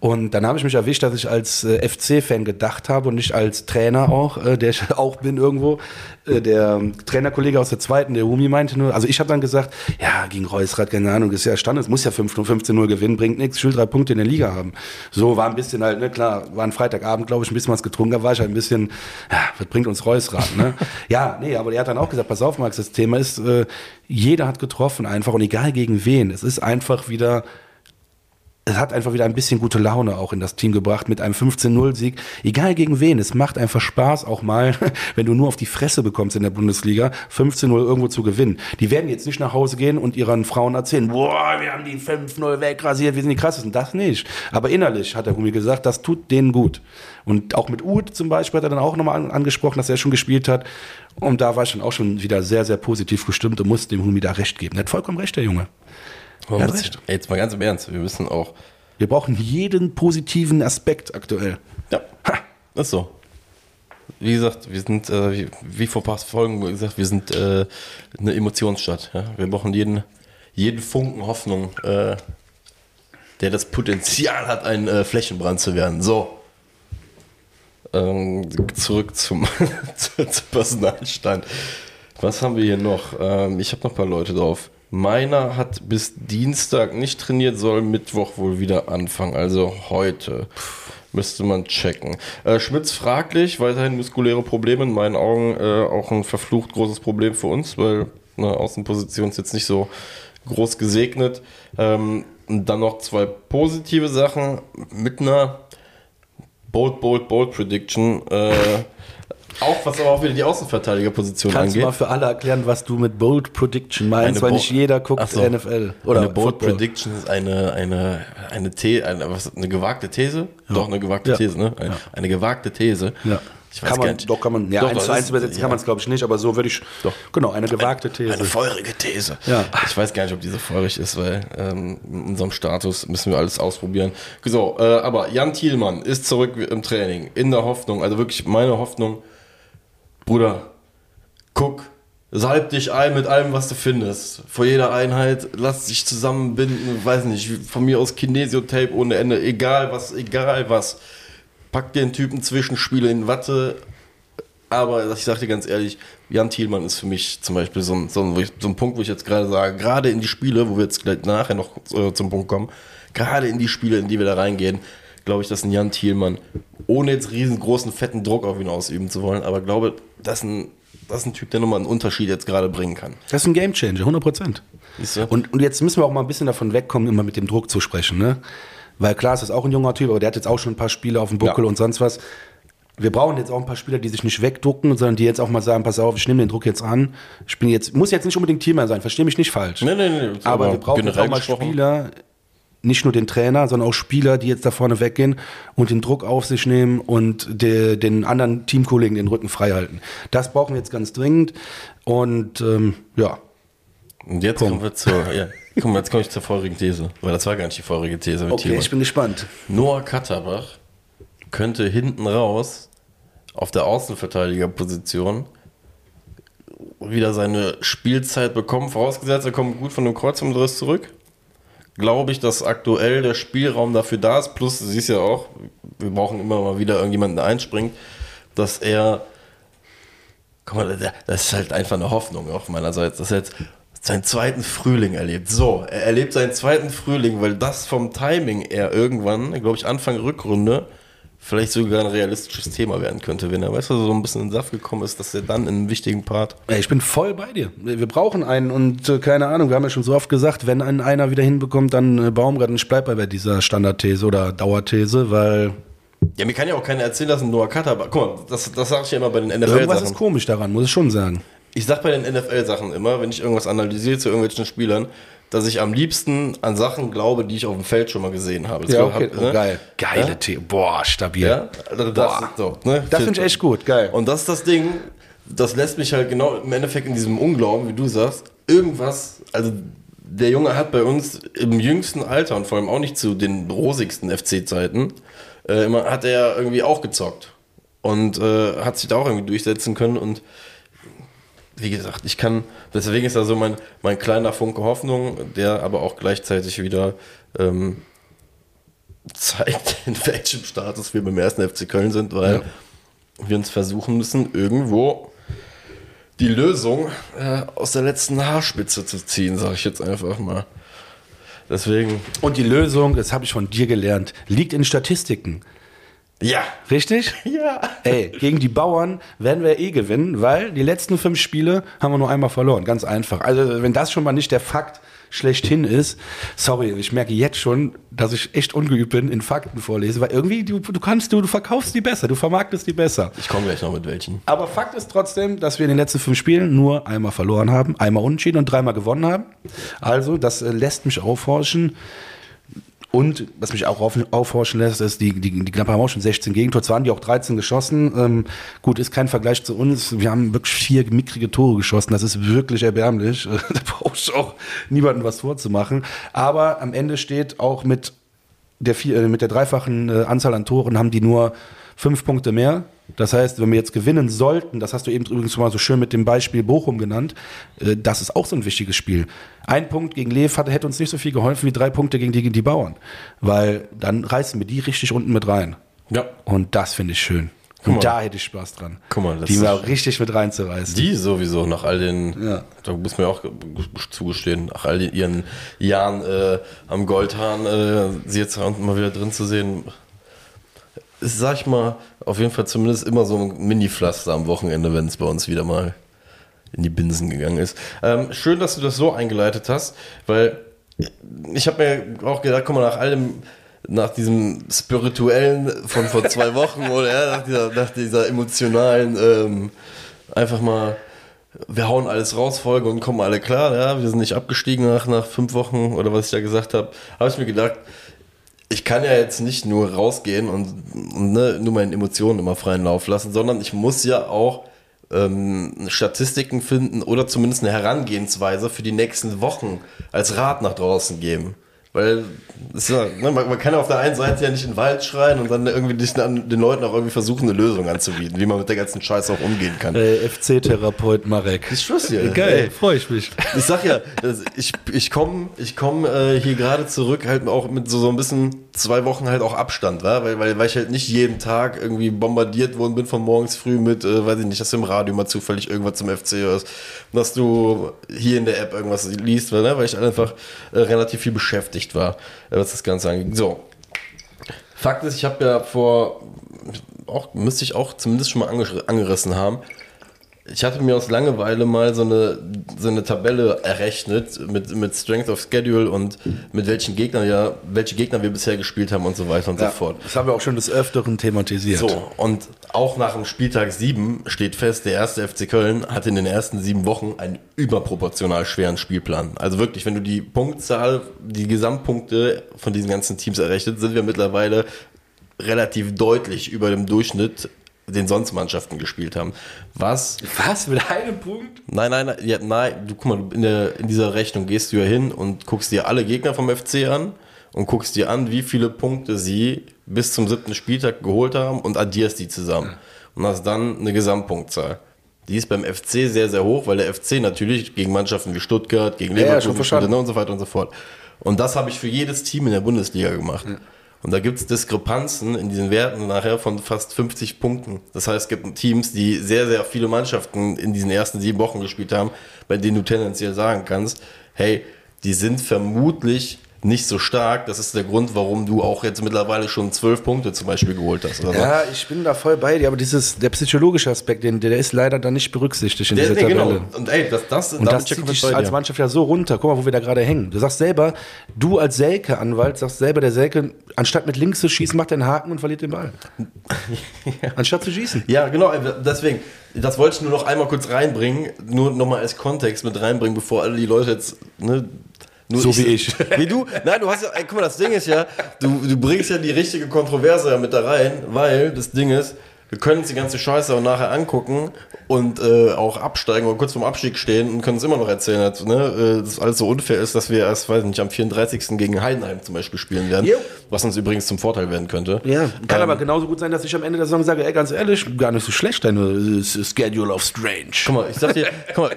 Und dann habe ich mich erwischt, dass ich als äh, FC-Fan gedacht habe und nicht als Trainer auch, äh, der ich auch bin irgendwo. Äh, der ähm, Trainerkollege aus der zweiten, der Humi, meinte nur, also ich habe dann gesagt, ja, gegen Reusrath, keine Ahnung, ist ja Standard, muss ja 5 15-0 gewinnen, bringt nichts, ich will drei Punkte in der Liga haben. So war ein bisschen halt, ne, klar, war ein Freitagabend, glaube ich, ein bisschen was getrunken, da war ich halt ein bisschen, ja, was bringt uns Reusrath, ne? ja, nee, aber er hat dann auch gesagt, pass auf, Max, das Thema ist, äh, jeder hat getroffen einfach und egal gegen wen, es ist einfach wieder es hat einfach wieder ein bisschen gute Laune auch in das Team gebracht mit einem 15-0-Sieg. Egal gegen wen, es macht einfach Spaß auch mal, wenn du nur auf die Fresse bekommst in der Bundesliga, 15-0 irgendwo zu gewinnen. Die werden jetzt nicht nach Hause gehen und ihren Frauen erzählen, boah, wir haben die 5-0 wegrasiert, wir sind die krassesten. Das nicht. Aber innerlich hat der Humi gesagt, das tut denen gut. Und auch mit Uth zum Beispiel hat er dann auch nochmal angesprochen, dass er schon gespielt hat. Und da war ich dann auch schon wieder sehr, sehr positiv gestimmt und musste dem Humi da recht geben. Er hat vollkommen recht, der Junge. Man muss, ey, jetzt mal ganz im Ernst, wir müssen auch. Wir brauchen jeden positiven Aspekt aktuell. Ja, ha. ist so. Wie gesagt, wir sind, äh, wie, wie, vor ein paar Folgen gesagt, wir sind äh, eine Emotionsstadt. Ja? Wir brauchen jeden, jeden Funken Hoffnung, äh, der das Potenzial hat, ein äh, Flächenbrand zu werden. So. Ähm, zurück zum, zum Personalstand. Was haben wir hier noch? Ähm, ich habe noch ein paar Leute drauf. Meiner hat bis Dienstag nicht trainiert, soll Mittwoch wohl wieder anfangen, also heute. Müsste man checken. Äh, Schmitz fraglich, weiterhin muskuläre Probleme, in meinen Augen äh, auch ein verflucht großes Problem für uns, weil eine Außenposition ist jetzt nicht so groß gesegnet. Ähm, dann noch zwei positive Sachen mit einer Bold, Bold, Bold Prediction. Äh, auch was aber auch wieder die Außenverteidigerposition Kannst angeht. Kannst du mal für alle erklären, was du mit Bold Prediction meinst, weil nicht jeder guckt so. NFL oder Eine Bold Football. Prediction ist eine eine eine, The eine, was, eine gewagte These, ja. doch eine gewagte ja. These, ne? Eine, ja. eine gewagte These. Ja. Ich weiß kann man, nicht. Doch kann man, ja, doch, eins zu eins übersetzen kann man es glaube ich nicht, aber so würde ich, doch. genau, eine gewagte These. Eine feurige These. Ja. Ich weiß gar nicht, ob diese feurig ist, weil ähm, in unserem Status müssen wir alles ausprobieren. So, äh, aber Jan Thielmann ist zurück im Training, in der Hoffnung, also wirklich meine Hoffnung, Bruder, guck, salb dich ein mit allem, was du findest. Vor jeder Einheit, lass dich zusammenbinden, weiß nicht, von mir aus Kinesiotape ohne Ende, egal was, egal was. Pack den Typen Zwischenspiele in Watte. Aber ich sag dir ganz ehrlich, Jan Thielmann ist für mich zum Beispiel so ein, so ein, so ein Punkt, wo ich jetzt gerade sage, gerade in die Spiele, wo wir jetzt gleich nachher noch äh, zum Punkt kommen, gerade in die Spiele, in die wir da reingehen, glaube ich, dass ein Jan Thielmann, ohne jetzt riesengroßen, fetten Druck auf ihn ausüben zu wollen, aber glaube, dass ein, das ist ein Typ, der nochmal einen Unterschied jetzt gerade bringen kann. Das ist ein Gamechanger, 100 Prozent. Und, und jetzt müssen wir auch mal ein bisschen davon wegkommen, immer mit dem Druck zu sprechen. Ne? Weil klar, es ist auch ein junger Typ, aber der hat jetzt auch schon ein paar Spiele auf dem Buckel ja. und sonst was. Wir brauchen jetzt auch ein paar Spieler, die sich nicht wegducken, sondern die jetzt auch mal sagen, pass auf, ich nehme den Druck jetzt an. Ich bin jetzt, muss jetzt nicht unbedingt Teamer sein, verstehe mich nicht falsch. Nee, nee, nee. Aber, aber wir brauchen auch mal Spieler, nicht nur den Trainer, sondern auch Spieler, die jetzt da vorne weggehen und den Druck auf sich nehmen und de, den anderen Teamkollegen den Rücken frei halten. Das brauchen wir jetzt ganz dringend. Und ähm, ja. Und jetzt Komm. kommen wir zur, ja, komm, jetzt komme ich zur vorigen These, weil das war gar nicht die vorige These. okay, Thema. ich bin gespannt. Noah Katterbach könnte hinten raus auf der Außenverteidigerposition wieder seine Spielzeit bekommen, vorausgesetzt, er kommt gut von dem Kreuzbandriss zurück glaube ich, dass aktuell der Spielraum dafür da ist. Plus, du siehst ja auch, wir brauchen immer mal wieder irgendjemanden, der einspringt, dass er, guck mal, das ist halt einfach eine Hoffnung auch meinerseits, dass er jetzt seinen zweiten Frühling erlebt. So, er erlebt seinen zweiten Frühling, weil das vom Timing er irgendwann, glaube ich, Anfang Rückrunde, vielleicht sogar ein realistisches Thema werden könnte, wenn er, weißt du, so ein bisschen in den Saft gekommen ist, dass er dann in einem wichtigen Part. Ja, ich bin voll bei dir. Wir brauchen einen und äh, keine Ahnung, wir haben ja schon so oft gesagt, wenn einen einer wieder hinbekommt, dann äh, Baumgart ich bleibe bei dieser Standardthese oder Dauerthese, weil ja, mir kann ja auch keiner erzählen, dass ein Noah Cutter, guck mal, das, das sage ich ja immer bei den NFL-Sachen. Irgendwas ist komisch daran, muss ich schon sagen. Ich sag bei den NFL-Sachen immer, wenn ich irgendwas analysiere zu irgendwelchen Spielern, dass ich am liebsten an Sachen glaube, die ich auf dem Feld schon mal gesehen habe. Ja, okay. hab, ne? oh, geil. Geile ja? Themen. Boah, stabil. Ja? Also das, Boah. So, ne? das finde ich echt gut. Geil. Und das ist das Ding, das lässt mich halt genau im Endeffekt in diesem Unglauben, wie du sagst, irgendwas, also der Junge hat bei uns im jüngsten Alter und vor allem auch nicht zu den rosigsten FC-Zeiten, äh, immer hat er irgendwie auch gezockt und äh, hat sich da auch irgendwie durchsetzen können und wie gesagt, ich kann, deswegen ist da so mein, mein kleiner Funke Hoffnung, der aber auch gleichzeitig wieder ähm, zeigt, in welchem Status wir beim ersten FC Köln sind, weil ja. wir uns versuchen müssen, irgendwo die Lösung äh, aus der letzten Haarspitze zu ziehen, sage ich jetzt einfach mal. Deswegen. Und die Lösung, das habe ich von dir gelernt, liegt in Statistiken. Ja. Richtig? Ja. Ey, gegen die Bauern werden wir eh gewinnen, weil die letzten fünf Spiele haben wir nur einmal verloren. Ganz einfach. Also, wenn das schon mal nicht der Fakt schlechthin ist. Sorry, ich merke jetzt schon, dass ich echt ungeübt bin in Fakten vorlese, weil irgendwie du, du kannst, du, du verkaufst die besser, du vermarktest die besser. Ich komme gleich noch mit welchen. Aber Fakt ist trotzdem, dass wir in den letzten fünf Spielen nur einmal verloren haben, einmal unentschieden und dreimal gewonnen haben. Also, das äh, lässt mich aufhorchen. Und was mich auch auf, aufhorchen lässt, ist, die, die, die Knappe haben auch schon 16 Gegentore. Zwar haben die auch 13 geschossen. Ähm, gut, ist kein Vergleich zu uns. Wir haben wirklich vier mickrige Tore geschossen. Das ist wirklich erbärmlich. da brauchst du auch niemandem was vorzumachen. Aber am Ende steht auch mit der, vier, äh, mit der dreifachen äh, Anzahl an Toren haben die nur fünf Punkte mehr. Das heißt, wenn wir jetzt gewinnen sollten, das hast du eben übrigens mal so schön mit dem Beispiel Bochum genannt, äh, das ist auch so ein wichtiges Spiel. Ein Punkt gegen Lev hat, hätte uns nicht so viel geholfen wie drei Punkte gegen die, gegen die Bauern. Weil dann reißen wir die richtig unten mit rein. Ja. Und das finde ich schön. Und da hätte ich Spaß dran. Guck mal, das die mal richtig mit reinzureißen. Die sowieso nach all den, Ja. da muss man ja auch zugestehen, nach all den, ihren Jahren äh, am Goldhahn, äh, sie jetzt mal wieder drin zu sehen, ist, sag ich mal, auf jeden Fall zumindest immer so ein Mini-Pflaster am Wochenende, wenn es bei uns wieder mal in die Binsen gegangen ist. Ähm, schön, dass du das so eingeleitet hast, weil ich habe mir auch gedacht, guck mal, nach allem, nach diesem spirituellen von vor zwei Wochen oder ja, nach, dieser, nach dieser emotionalen, ähm, einfach mal, wir hauen alles raus, Folge und kommen alle klar, ja, wir sind nicht abgestiegen nach, nach fünf Wochen oder was ich da gesagt habe, habe ich mir gedacht, ich kann ja jetzt nicht nur rausgehen und, und ne, nur meinen Emotionen immer freien Lauf lassen, sondern ich muss ja auch ähm, Statistiken finden oder zumindest eine Herangehensweise für die nächsten Wochen als Rat nach draußen geben. Weil ja, ne, man, man kann ja auf der einen Seite ja nicht in den Wald schreien und dann irgendwie den Leuten auch irgendwie versuchen, eine Lösung anzubieten, wie man mit der ganzen Scheiße auch umgehen kann. Äh, FC-Therapeut Marek. Ich schwör's dir. Geil, Ey. freue ich mich. Ich sag ja, ich, ich komme ich komm, äh, hier gerade zurück, halt auch mit so, so ein bisschen zwei Wochen halt auch Abstand, wa? Weil, weil, weil ich halt nicht jeden Tag irgendwie bombardiert worden bin von morgens früh mit, äh, weiß ich nicht, dass du im Radio mal zufällig irgendwas zum FC hörst, dass du hier in der App irgendwas liest, weil, ne? weil ich einfach äh, relativ viel beschäftigt war, äh, was das Ganze angeht. So. Fakt ist, ich habe ja vor, auch, müsste ich auch zumindest schon mal angerissen haben, ich hatte mir aus Langeweile mal so eine, so eine Tabelle errechnet mit, mit Strength of Schedule und mit welchen Gegnern ja, welche Gegner wir bisher gespielt haben und so weiter und so fort. Das haben wir auch schon des Öfteren thematisiert. So, und auch nach dem Spieltag 7 steht fest, der erste FC Köln hatte in den ersten sieben Wochen einen überproportional schweren Spielplan. Also wirklich, wenn du die Punktzahl, die Gesamtpunkte von diesen ganzen Teams errechnet, sind wir mittlerweile relativ deutlich über dem Durchschnitt, den sonst Mannschaften gespielt haben. Was Was? Mit einem Punkt? Nein, nein, nein, ja, nein, du guck mal, in, der, in dieser Rechnung gehst du ja hin und guckst dir alle Gegner vom FC an und guckst dir an, wie viele Punkte sie bis zum siebten Spieltag geholt haben und addierst die zusammen. Und hast dann eine Gesamtpunktzahl. Die ist beim FC sehr, sehr hoch, weil der FC natürlich gegen Mannschaften wie Stuttgart, gegen Ja, ja, Leverkusen ne, und so weiter und so fort. Und das habe ich für jedes Team in der Bundesliga gemacht. Und da gibt es Diskrepanzen in diesen Werten nachher von fast 50 Punkten. Das heißt, es gibt Teams, die sehr, sehr viele Mannschaften in diesen ersten sieben Wochen gespielt haben, bei denen du tendenziell sagen kannst, hey, die sind vermutlich nicht so stark. Das ist der Grund, warum du auch jetzt mittlerweile schon zwölf Punkte zum Beispiel geholt hast. Oder. Ja, ich bin da voll bei dir, aber dieses, der psychologische Aspekt, den, der ist leider dann nicht berücksichtigt in Der, dieser nee, Tabelle. genau. Und ey, das, das, Und das zieht dich als Mannschaft ja so runter. Guck mal, wo wir da gerade hängen. Du sagst selber, du als Selke-Anwalt sagst selber, der Selke, anstatt mit links zu schießen, macht er einen Haken und verliert den Ball. Anstatt zu schießen. Ja, genau, deswegen, das wollte ich nur noch einmal kurz reinbringen, nur nochmal als Kontext mit reinbringen, bevor alle die Leute jetzt, ne, nur So wie ich. Wie du? Nein, du hast ja, ey, guck mal, das Ding ist ja, du, du bringst ja die richtige Kontroverse ja mit da rein, weil das Ding ist, wir können uns die ganze Scheiße auch nachher angucken und äh, auch absteigen oder kurz vorm Abstieg stehen und können uns immer noch erzählen, dass, ne, äh, dass alles so unfair ist, dass wir erst, weiß nicht, am 34. gegen Heidenheim zum Beispiel spielen werden, Jo. was uns übrigens zum Vorteil werden könnte. Ja, kann Ähm, aber genauso gut sein, dass ich am Ende der Saison sage, ey, ganz ehrlich, gar nicht so schlecht, deine äh, Schedule of Strange. Guck mal, ich sag dir, guck mal,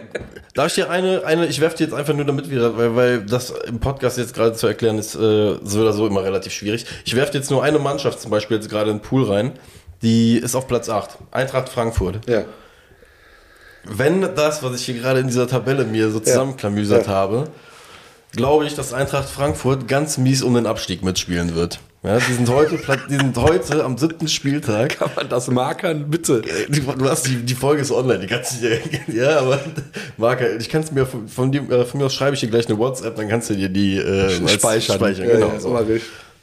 darf ich dir eine, eine, ich werf dir jetzt einfach nur damit wieder, weil, weil das im Podcast jetzt gerade zu erklären ist, äh, so oder so immer relativ schwierig. Ich werf dir jetzt nur eine Mannschaft zum Beispiel jetzt gerade in den Pool rein, die ist auf Platz 8, Eintracht Frankfurt. Ja. Wenn das, was ich hier gerade in dieser Tabelle mir so zusammenklamüsert Ja. habe, glaube ich, dass Eintracht Frankfurt ganz mies um den Abstieg mitspielen wird. Ja, die sind heute, die sind heute am siebten Spieltag. Kann man das markern, bitte? Du hast die, die Folge ist online, die kannst du dir, ja, aber Marker, ich kann es mir von, von, dir, äh, von mir aus schreibe ich dir gleich eine WhatsApp, dann kannst du dir die äh, speichern. speichern. Ja, Genau, ja, so.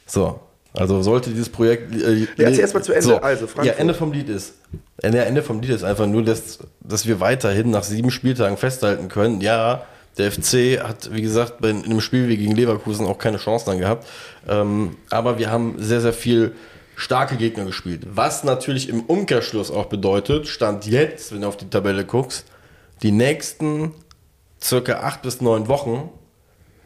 so. Also sollte dieses Projekt. Äh, Ja, erzähl erst mal zu Ende. So. Also, Frankfurt. ja, Ende vom Lied ist. Ende, Ende vom Lied ist einfach nur, dass, dass wir weiterhin nach sieben Spieltagen festhalten können. Ja, der FC hat, wie gesagt, bei, in einem Spiel wie gegen Leverkusen auch keine Chance dann gehabt. Ähm, aber wir haben sehr, sehr viel starke Gegner gespielt. Was natürlich im Umkehrschluss auch bedeutet, Stand jetzt, wenn du auf die Tabelle guckst, die nächsten circa acht bis neun Wochen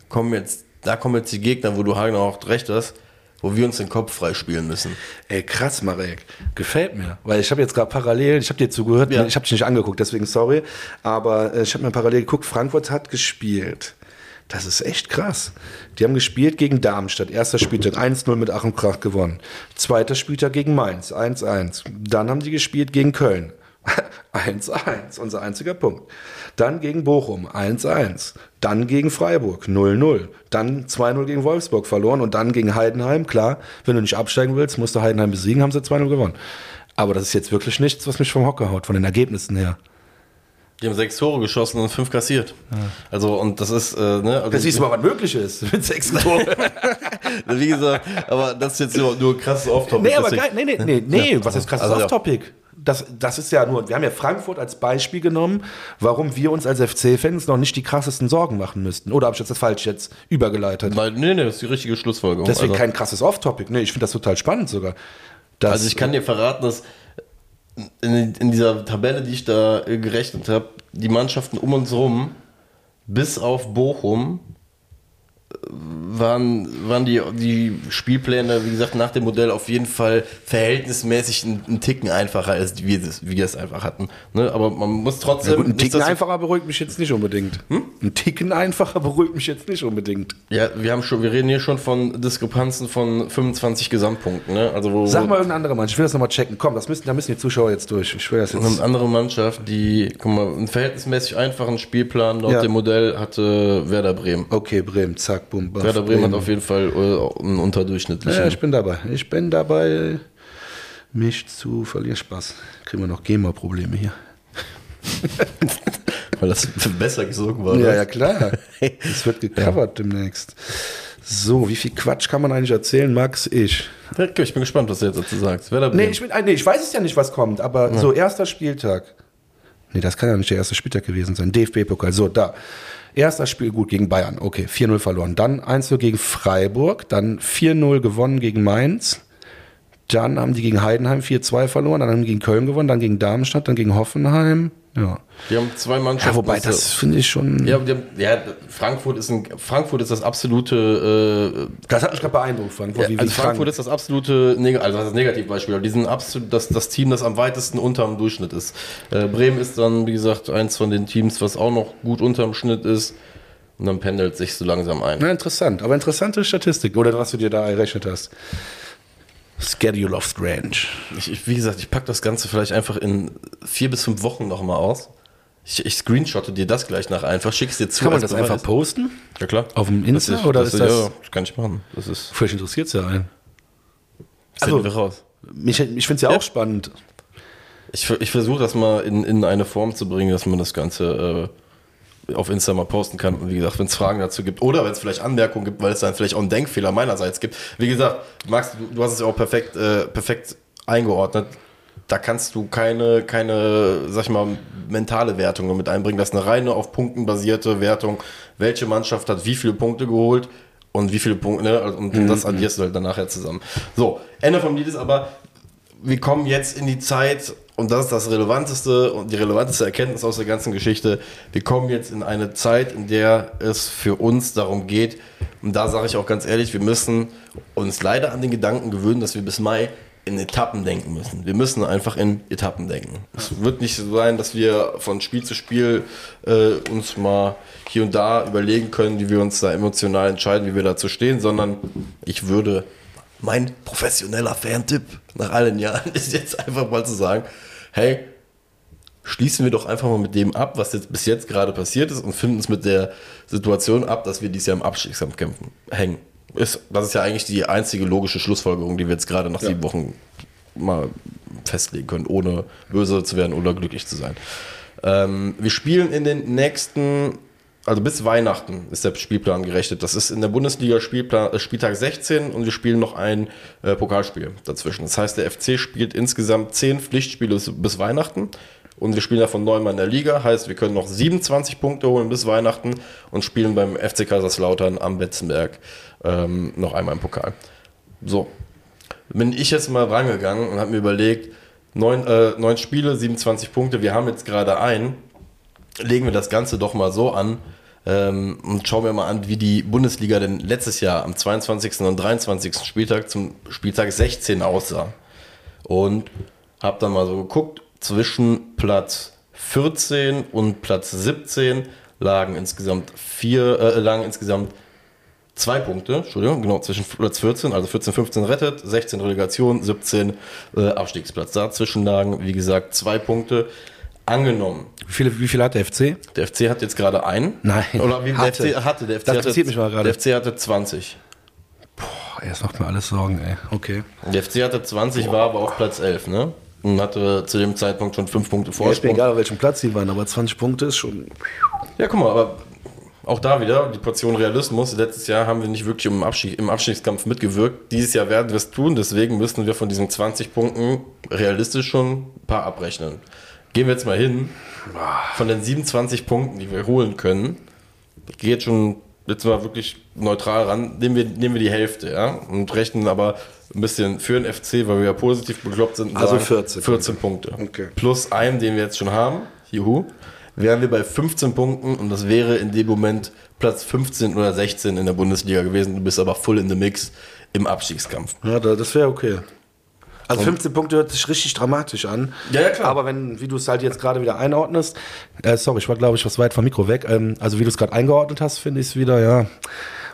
kommen jetzt, da kommen jetzt die Gegner, wo du Hagen auch recht hast, wo wir uns den Kopf freispielen müssen. Ey, krass, Marek. Gefällt mir. Weil ich habe jetzt gerade parallel, ich habe dir zugehört, Ja. ich habe dich nicht angeguckt, deswegen sorry. Aber äh, ich habe mir parallel geguckt, Frankfurt hat gespielt. Das ist echt krass. Die haben gespielt gegen Darmstadt. Erster Spieltag 1-0 mit Ach und Krach gewonnen. Zweiter Spieltag gegen Mainz 1-1. Dann haben die gespielt gegen Köln. 1-1, unser einziger Punkt. Dann gegen Bochum 1-1. Dann gegen Freiburg 0-0. Dann 2-0 gegen Wolfsburg verloren und dann gegen Heidenheim. Klar, wenn du nicht absteigen willst, musst du Heidenheim besiegen, haben sie 2-0 gewonnen. Aber das ist jetzt wirklich nichts, was mich vom Hocker haut, von den Ergebnissen her. Die haben sechs Tore geschossen und fünf kassiert. Also, und das ist, äh, ne, also, Das siehst du mal, was möglich ist mit sechs Toren. wie gesagt, aber das ist jetzt nur, nur krasses Off-Topic. nee, aber geil. Nee, nee, nee, nee. Ja. was ist krasses Also, ja. Off-Topic? Das, das ist ja nur, wir haben ja Frankfurt als Beispiel genommen, warum wir uns als FC-Fans noch nicht die krassesten Sorgen machen müssten. Oder habe ich jetzt das falsch jetzt übergeleitet? Weil, nee, nee, das ist die richtige Schlussfolgerung. Deswegen also, kein krasses Off-Topic. Nee, ich finde das total spannend sogar. Das, also ich kann dir verraten, dass in, in dieser Tabelle, die ich da äh, gerechnet habe, die Mannschaften um uns rum, bis auf Bochum, waren, waren die, die Spielpläne, wie gesagt, nach dem Modell auf jeden Fall verhältnismäßig ein, ein Ticken einfacher, als wir das, wir es einfach hatten. Ne? Aber man muss trotzdem. ja, gut, ein Ticken einfacher beruhigt mich jetzt nicht unbedingt. Ein Ticken einfacher beruhigt mich jetzt nicht unbedingt. Ja, wir haben schon, wir reden hier schon von Diskrepanzen von 25 Gesamtpunkten, ne? Also wo Sag mal irgendeine andere Mannschaft. Ich will das nochmal checken. Komm, das müssen, da müssen die Zuschauer jetzt durch. Ich will das eine jetzt. andere Mannschaft, die, guck mal, einen verhältnismäßig einfachen Spielplan laut Ja. dem Modell hatte Werder Bremen. Okay, Bremen, zack, baff, Werder Bremen hat auf jeden Fall äh, einen unterdurchschnittlichen. Ja, ich bin dabei. Ich bin dabei, mich zu verlieren. Spaß. Kriegen wir noch GEMA-Probleme hier. weil das besser gesungen war. Ja, ja, klar. Es wird gecovert demnächst. So, wie viel Quatsch kann man eigentlich erzählen, Max? Ich. Ja, ich bin gespannt, was du jetzt dazu sagst. Werder Bremen. Nee, ich, bin, äh, nee, ich weiß es ja nicht, was kommt, aber so, erster Spieltag. Nee, das kann ja nicht der erste Spieltag gewesen sein. DFB-Pokal, so, da. Erster Spiel gut gegen Bayern, okay, 4-0 verloren. Dann 1-0 gegen Freiburg, dann 4-0 gewonnen gegen Mainz. Dann haben die gegen Heidenheim 4-2 verloren, dann haben die gegen Köln gewonnen, dann gegen Darmstadt, dann gegen Hoffenheim. Ja, Die haben zwei Mannschaften. ja wobei, das- das finde ich schon. Ja, die haben, ja, Frankfurt ist ein, Frankfurt ist das absolute äh, Das hat mich gerade beeindruckt, Frankfurt. Ja, also Frankfurt ist das absolute, Neg also das Negativbeispiel, aber die sind absolut das, das Team, das am weitesten unterm Durchschnitt ist. Äh, Bremen ist dann, wie gesagt, eins von den Teams, was auch noch gut unterm Schnitt ist. Und dann pendelt sich so langsam ein. Na, interessant, aber interessante Statistik, oder was du dir da errechnet hast. Schedule of Strange. Ich, ich, wie gesagt, ich packe das Ganze vielleicht einfach in vier bis fünf Wochen nochmal aus. Ich, ich screenshotte dir das gleich nach einfach, schick's dir zu. Kann man das einfach Beweis. posten? Ja, klar. Auf dem Insta Das oder ist das- Ja, das kann ich machen. Das ist. Vielleicht interessiert es ja einen. Also- wir raus. Mich, ich finde es ja, Ja. auch spannend. Ich, ich versuche das mal in, in eine Form zu bringen, dass man das Ganze äh, auf Insta mal posten kann. Und wie gesagt, wenn es Fragen dazu gibt oder wenn es vielleicht Anmerkungen gibt, weil es dann vielleicht auch einen Denkfehler meinerseits gibt. Wie gesagt, Max, du, du hast es ja auch perfekt, äh, perfekt eingeordnet. Da kannst du keine, keine, sag ich mal, mentale Wertungen mit einbringen. Das ist eine reine auf Punkten basierte Wertung. Welche Mannschaft hat wie viele Punkte geholt und wie viele Punkte, ne? Und das addierst du halt dann nachher zusammen. So, Ende vom Lied ist aber, wir kommen jetzt in die Zeit, und das ist das Relevanteste und die relevanteste Erkenntnis aus der ganzen Geschichte, wir kommen jetzt in eine Zeit, in der es für uns darum geht, und da sage ich auch ganz ehrlich, wir müssen uns leider an den Gedanken gewöhnen, dass wir bis Mai in Etappen denken müssen. Wir müssen einfach in Etappen denken. Es wird nicht so sein, dass wir von Spiel zu Spiel äh, uns mal hier und da überlegen können, wie wir uns da emotional entscheiden, wie wir dazu stehen, sondern ich würde mein professioneller Fan-Tipp nach allen Jahren ist jetzt einfach mal zu sagen, hey, schließen wir doch einfach mal mit dem ab, was jetzt bis jetzt gerade passiert ist und finden uns mit der Situation ab, dass wir dieses Jahr im Abstiegskampf kämpfen, hängen. Ist, das ist ja eigentlich die einzige logische Schlussfolgerung, die wir jetzt gerade nach sieben Wochen mal festlegen können, ohne böse zu werden oder glücklich zu sein. Ähm, wir spielen in den nächsten, also bis Weihnachten ist der Spielplan gerechnet. Das ist in der Bundesliga Spielplan, äh, Spieltag 16 und wir spielen noch ein äh, Pokalspiel dazwischen. Das heißt, der FC spielt insgesamt 10 Pflichtspiele bis, Weihnachten. Und wir spielen davon neunmal in der Liga, heißt, wir können noch 27 Punkte holen bis Weihnachten und spielen beim FC Kaiserslautern am Betzenberg ähm, noch einmal im Pokal. So, bin ich jetzt mal rangegangen und habe mir überlegt, neun, äh, neun Spiele, 27 Punkte, wir haben jetzt gerade ein, legen wir das Ganze doch mal so an ähm, und schauen wir mal an, wie die Bundesliga denn letztes Jahr am 22. und 23. Spieltag zum Spieltag 16 aussah. Und habe dann mal so geguckt, zwischen Platz 14 und Platz 17 lagen insgesamt vier, äh, lagen insgesamt zwei Punkte, Entschuldigung, genau, zwischen Platz 14, also 14, 15 rettet, 16 Relegation, 17 äh, Abstiegsplatz. Dazwischen lagen, wie gesagt, zwei Punkte. Angenommen. Wie viele, wie viele hat der FC? Der FC hat jetzt gerade einen. Nein. Oder wie hatte. der FC hatte. Der FC Das hatte, interessiert mich mal gerade. Der FC hatte 20. Boah, das macht mir alles Sorgen, ey. Okay. Der FC hatte 20, war aber auf Platz 11, ne? Und hatte zu dem Zeitpunkt schon fünf Punkte Ja, ist mir egal, auf welchem Platz sie waren, aber 20 Punkte ist schon. Ja, guck mal, aber auch da wieder die Portion Realismus. Letztes Jahr haben wir nicht wirklich im, Abstieg, im Abstiegskampf mitgewirkt. Dieses Jahr werden wir es tun, deswegen müssen wir von diesen 20 Punkten realistisch schon ein paar abrechnen. Gehen wir jetzt mal hin. Von den 27 Punkten, die wir holen können, ich gehe jetzt schon jetzt mal wirklich neutral ran, nehmen wir, nehmen wir die Hälfte, ja, und rechnen aber ein bisschen für den FC, weil wir ja positiv bekloppt sind. Also 14 14 Punkte. Okay. Plus einen, den wir jetzt schon haben, juhu, wären wir bei 15 Punkten und das wäre in dem Moment Platz 15 oder 16 in der Bundesliga gewesen. Du bist aber full in the mix im Abstiegskampf. Ja, da- das wäre okay. Also 15 Punkte hört sich richtig dramatisch an. Ja, ja, klar. Aber wenn, wie du es halt jetzt gerade wieder einordnest, äh, sorry, ich war glaube ich was weit vom Mikro weg. Ähm, also wie du es gerade eingeordnet hast, finde ich es wieder, ja.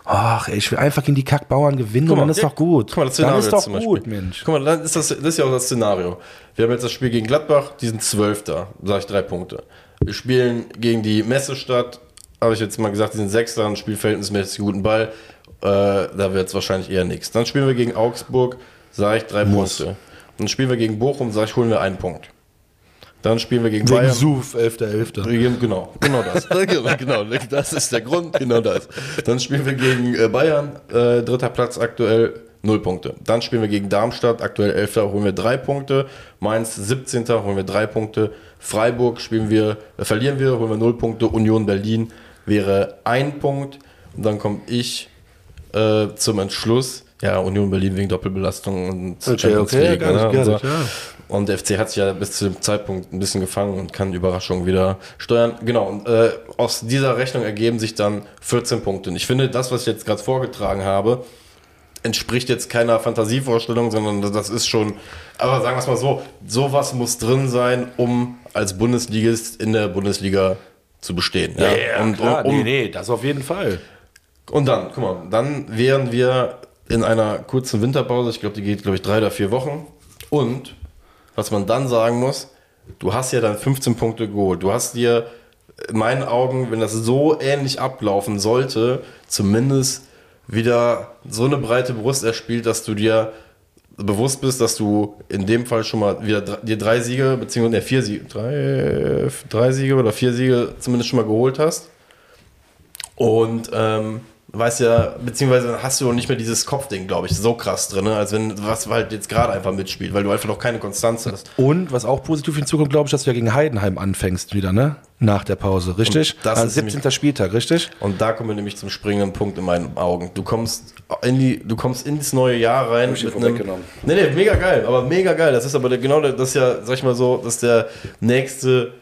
Ach, ey, ich will einfach gegen die Kackbauern gewinnen und dann ist ja, doch gut. Guck mal, das dann Szenario ist jetzt doch zum gut, Beispiel. Mensch. Guck mal, dann ist das, das ist ja auch das Szenario. Wir haben jetzt das Spiel gegen Gladbach, die sind Zwölfter, sage ich drei Punkte. Wir spielen gegen die Messestadt, habe ich jetzt mal gesagt, die sind Sechster, ein Spiel verhältnismäßig guten Ball. Äh, da wird es wahrscheinlich eher nichts. Dann spielen wir gegen Augsburg, sage ich drei Muss. Punkte. Dann spielen wir gegen Bochum, sage ich, holen wir einen Punkt. Dann spielen wir gegen Wegen Bayern. Suf, 11.11. Gegen- Genau, genau das. genau, das ist der Grund, genau das. Dann spielen wir gegen äh, Bayern, äh, dritter Platz aktuell, null Punkte. Dann spielen wir gegen Darmstadt, aktuell 11. holen wir drei Punkte. Mainz, 17. holen wir drei Punkte. Freiburg spielen wir, äh, verlieren wir, holen wir null Punkte. Union Berlin wäre ein Punkt. Und dann komme ich äh, zum Entschluss. Ja, Union Berlin wegen Doppelbelastung und Okay, Champions okay, League, nicht, ne, und so. nicht, ja. Und der FC hat sich ja bis zu dem Zeitpunkt ein bisschen gefangen und kann Überraschungen wieder steuern. Genau, und äh, aus dieser Rechnung ergeben sich dann 14 Punkte. Und ich finde, das, was ich jetzt gerade vorgetragen habe, entspricht jetzt keiner Fantasievorstellung, sondern das ist schon, aber sagen wir es mal so, sowas muss drin sein, um als Bundesligist in der Bundesliga zu bestehen. Ja, und, klar, um, nee, nee, das auf jeden Fall. und dann, guck mal, dann wären wir in einer kurzen Winterpause. Ich glaube, die geht, glaube ich, drei oder vier Wochen. Und was man dann sagen muss, du hast ja dann 15 Punkte geholt. Du hast dir in meinen Augen, wenn das so ähnlich ablaufen sollte, zumindest wieder so eine breite Brust erspielt, dass du dir bewusst bist, dass du in dem Fall schon mal wieder dir drei Siege, beziehungsweise vier Siege, drei, drei Siege oder vier Siege zumindest schon mal geholt hast. Und ähm, weißt ja, beziehungsweise hast du auch nicht mehr dieses Kopfding, glaube ich, so krass drin, ne? als wenn was halt jetzt gerade einfach mitspielt, weil du einfach noch keine Konstanz hast. Und was auch positiv hinzukommt, glaube ich, dass du ja gegen Heidenheim anfängst wieder, ne? Nach der Pause, richtig? Und das An ist 17. Spieltag, richtig? Und da kommen wir nämlich zum springenden Punkt in meinen Augen. Du kommst in die, du kommst ins neue Jahr rein. ich dir mit einem-. Nee, nee, mega geil, aber mega geil. Das ist aber der, genau das ist ja, sag ich mal so, das ist der nächste,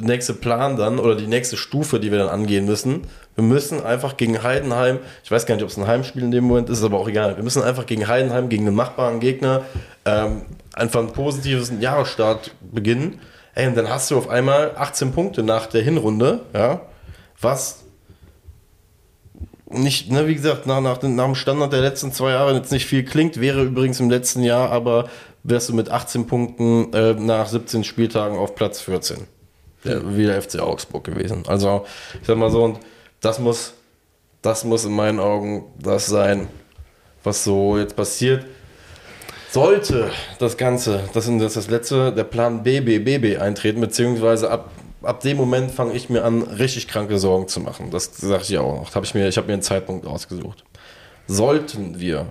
nächste Plan dann oder die nächste Stufe, die wir dann angehen müssen. Wir müssen einfach gegen Heidenheim, ich weiß gar nicht, ob es ein Heimspiel in dem Moment ist, aber auch egal. Wir müssen einfach gegen Heidenheim, gegen einen machbaren Gegner, ähm, einfach ein positives Jahresstart beginnen. Ey, und dann hast du auf einmal 18 Punkte nach der Hinrunde, ja, was nicht, ne, wie gesagt, nach, nach, dem- nach dem Standard der letzten zwei Jahre jetzt nicht viel klingt, wäre übrigens im letzten Jahr, aber wärst du mit 18 Punkten äh, nach 17 Spieltagen auf Platz 14. Der, wie der FC Augsburg gewesen. Also, ich sag mal so, und das muss, das muss in meinen Augen das sein, was so jetzt passiert. Sollte das Ganze, das ist das letzte, der Plan BB, eintreten, beziehungsweise ab, ab dem Moment fange ich mir an, richtig kranke Sorgen zu machen. Das sage ich auch noch. Hab ich, ich habe mir einen Zeitpunkt ausgesucht. Sollten wir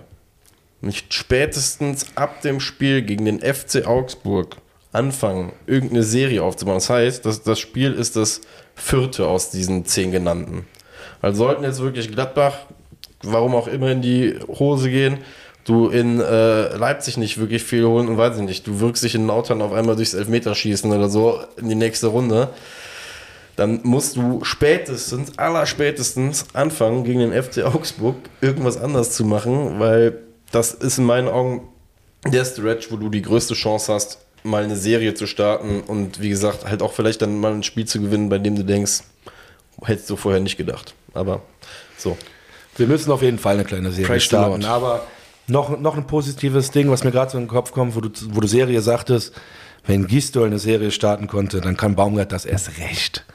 nicht spätestens ab dem Spiel gegen den FC Augsburg anfangen, irgendeine Serie aufzubauen. Das heißt, das, das Spiel ist das vierte aus diesen zehn genannten. Also sollten jetzt wirklich Gladbach, warum auch immer, in die Hose gehen, du in äh, Leipzig nicht wirklich viel holen und weiß ich nicht, du wirkst dich in Lautern auf einmal durchs Elfmeterschießen oder so in die nächste Runde, dann musst du spätestens, allerspätestens anfangen, gegen den FC Augsburg irgendwas anders zu machen, weil das ist in meinen Augen der Stretch, wo du die größte Chance hast, mal eine Serie zu starten und wie gesagt, halt auch vielleicht dann mal ein Spiel zu gewinnen, bei dem du denkst, hättest du vorher nicht gedacht. Aber so. Wir müssen auf jeden Fall eine kleine Serie Praise starten. Aber noch, noch ein positives Ding, was mir gerade so in den Kopf kommt, wo du, wo du Serie sagtest, wenn Gisdol eine Serie starten konnte, dann kann Baumgart das erst recht.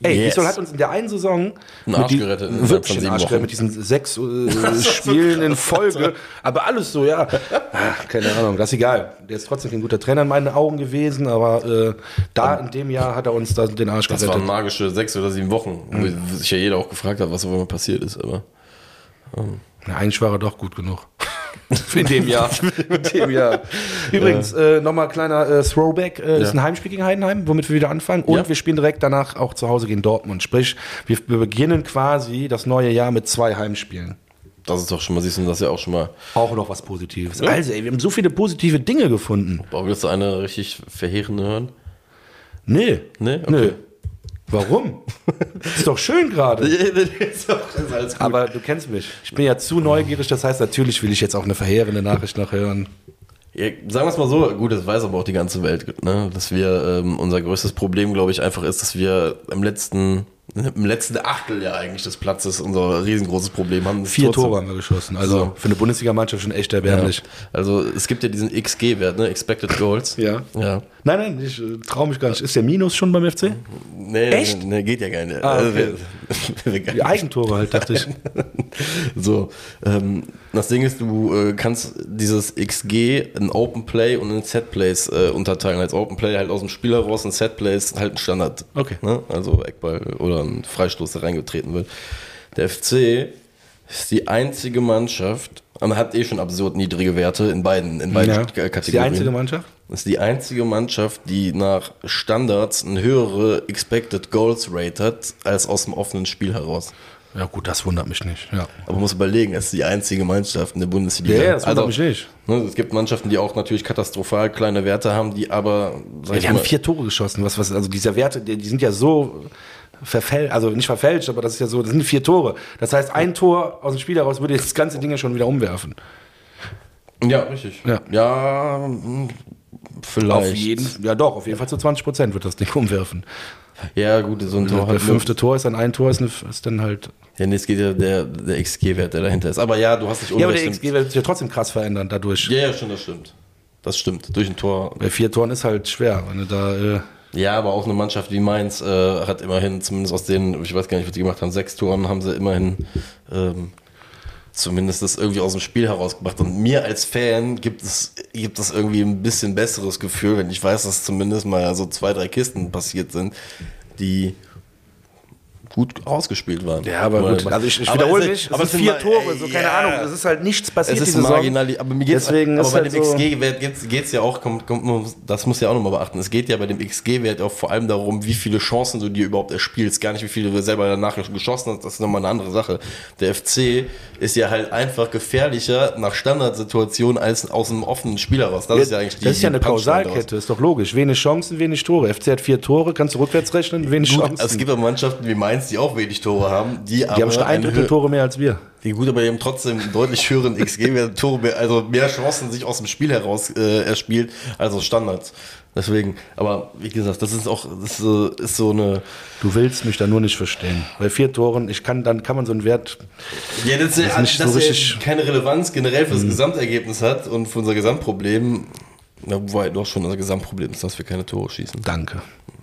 Ey, Yes. Gisdol hat uns in der einen Saison Einen Arsch die- gerettet wirklich sieben Arsch gerettet mit diesen sechs äh, Spielen in Folge. Aber alles so, ja. Ah, Keine Ahnung, das ist egal. Der ist trotzdem kein guter Trainer in meinen Augen gewesen, aber äh, da in dem Jahr hat er uns da den Arsch Das gerettet. waren magische sechs oder sieben Wochen, wo sich ja jeder auch gefragt hat, was auf einmal passiert ist. Aber Na, eigentlich war er doch gut genug. In dem Jahr. In dem Jahr. Übrigens, äh, nochmal kleiner äh, Throwback. Äh, Ist ein Heimspiel gegen Heidenheim, womit wir wieder anfangen. Und wir spielen direkt danach auch zu Hause gegen Dortmund. Sprich, wir, wir beginnen quasi das neue Jahr mit zwei Heimspielen. das ist doch schon mal, siehst du, das ist ja auch schon mal. Auch noch was Positives. Also, ey, wir haben so viele positive Dinge gefunden. Boah, willst du eine richtig verheerende hören? Nee. Nee? Okay. Nö. Warum? ist doch schön gerade. Aber du kennst mich. Ich bin ja zu neugierig. Das heißt, natürlich will ich jetzt auch eine verheerende Nachricht noch hören. Ja, sagen wir es mal so, gut, das weiß aber auch die ganze Welt, ne? dass wir, ähm, unser größtes Problem, glaube ich, einfach ist, dass wir im letzten, im letzten Achteljahr eigentlich des Platzes unser riesengroßes Problem haben. Vier Tore haben wir geschossen. Also So. für eine Bundesligamannschaft schon echt erbärmlich. Also es gibt ja diesen XG-Wert, ne? Expected Goals. Ja. Ja. Nein, nein, ich äh, traue mich gar nicht. Ist der Minus schon beim FC? Nee, Echt? Nee, geht ja gar nicht. Ah, Also, okay. Die Eigentore halt, dachte ich. So, ähm, das Ding ist, du äh, kannst dieses XG in Open Play und in Set Plays äh, unterteilen. Als Open Play halt aus dem Spiel heraus und Set Plays halt ein Standard. Okay. Ne? Also Eckball oder ein Freistoß, der reingetreten wird. Der FC ist die einzige Mannschaft, und hat eh schon absurd niedrige Werte in beiden, in beiden Ja. Kategorien. Ist die einzige Mannschaft? Das ist die einzige Mannschaft, die nach Standards eine höhere Expected Goals Rate hat, als aus dem offenen Spiel heraus. Ja gut, das wundert mich nicht. Ja, Aber man muss überlegen, es ist die einzige Mannschaft in der Bundesliga. ja, das wundert mich nicht. Ne, es gibt Mannschaften, die auch natürlich katastrophal kleine Werte haben, die aber, Ja, die haben mal, vier Tore geschossen. Was, was, also diese Werte, die, die sind ja so verfälscht, also nicht verfälscht, aber das ist ja so, das sind vier Tore. Das heißt, ein Tor aus dem Spiel heraus würde das ganze Ding ja schon wieder umwerfen. ja, richtig. Ja. ja vielleicht. Auf jeden, ja doch, auf jeden Fall zu 20 Prozent wird das Ding umwerfen. Ja, gut, so ein Tor Der halt. fünfte Tor ist dann ein Tor, ist, eine, ist dann halt. Ja, nee, es geht ja der, der XG-Wert, der dahinter ist. Aber ja, du hast dich Ja, aber der unrecht. XG wird sich ja trotzdem krass verändern dadurch. ja, ja, schon, das stimmt. Das stimmt. Durch ein Tor. Bei vier Toren ist halt schwer, wenn du da. Äh, Ja, aber auch eine Mannschaft wie Mainz äh, hat immerhin, zumindest aus den, ich weiß gar nicht, was die gemacht haben, sechs Toren haben sie immerhin ähm, zumindest das irgendwie aus dem Spiel herausgebracht. Und mir als Fan gibt es, gibt es irgendwie ein bisschen besseres Gefühl, wenn ich weiß, dass zumindest mal so zwei, drei Kisten passiert sind, die gut ausgespielt waren. Ja, aber gut. Also ich, ich wiederhole es- mich. Es aber sind es vier mal- Tore, so keine ja. Ahnung. Es ist halt nichts passiert Es ist marginal, aber mir geht's, Deswegen aber ist bei halt dem so- XG-Wert geht's, geht's ja auch, kommt, kommt, das muss ja auch nochmal beachten. Es geht ja bei dem XG-Wert auch vor allem darum, wie viele Chancen du dir überhaupt erspielst. Gar nicht, wie viele du selber danach geschossen hast, das ist nochmal eine andere Sache. Der FC ist ja halt einfach gefährlicher nach Standardsituationen als aus einem offenen Spiel heraus. Das ist ja eigentlich die das ist ja eine. Kausalkette, ist doch logisch. Wenig Chancen, wenig Tore. FC hat vier Tore, kannst du rückwärts rechnen, wenig Gut, Chancen. es gibt aber Mannschaften wie Mainz, die auch wenig Tore haben, die, die haben schon ein Drittel Tore mehr als wir. Die gut, aber die haben trotzdem deutlich höheren XG-Wert, Tore mehr, also mehr Chancen sich aus dem Spiel heraus äh, erspielt, als aus Standards. Deswegen, aber wie gesagt, das ist auch, das ist, so- ist so eine. Du willst mich da nur nicht verstehen. Bei vier Toren, ich kann, dann kann man so einen Wert. Ja, das, ist ja- nicht so dass er richtig- Mhm. keine Relevanz generell für das Gesamtergebnis hat und für unser Gesamtproblem. Na, wobei doch schon unser Gesamtproblem ist, dass wir keine Tore schießen. Danke.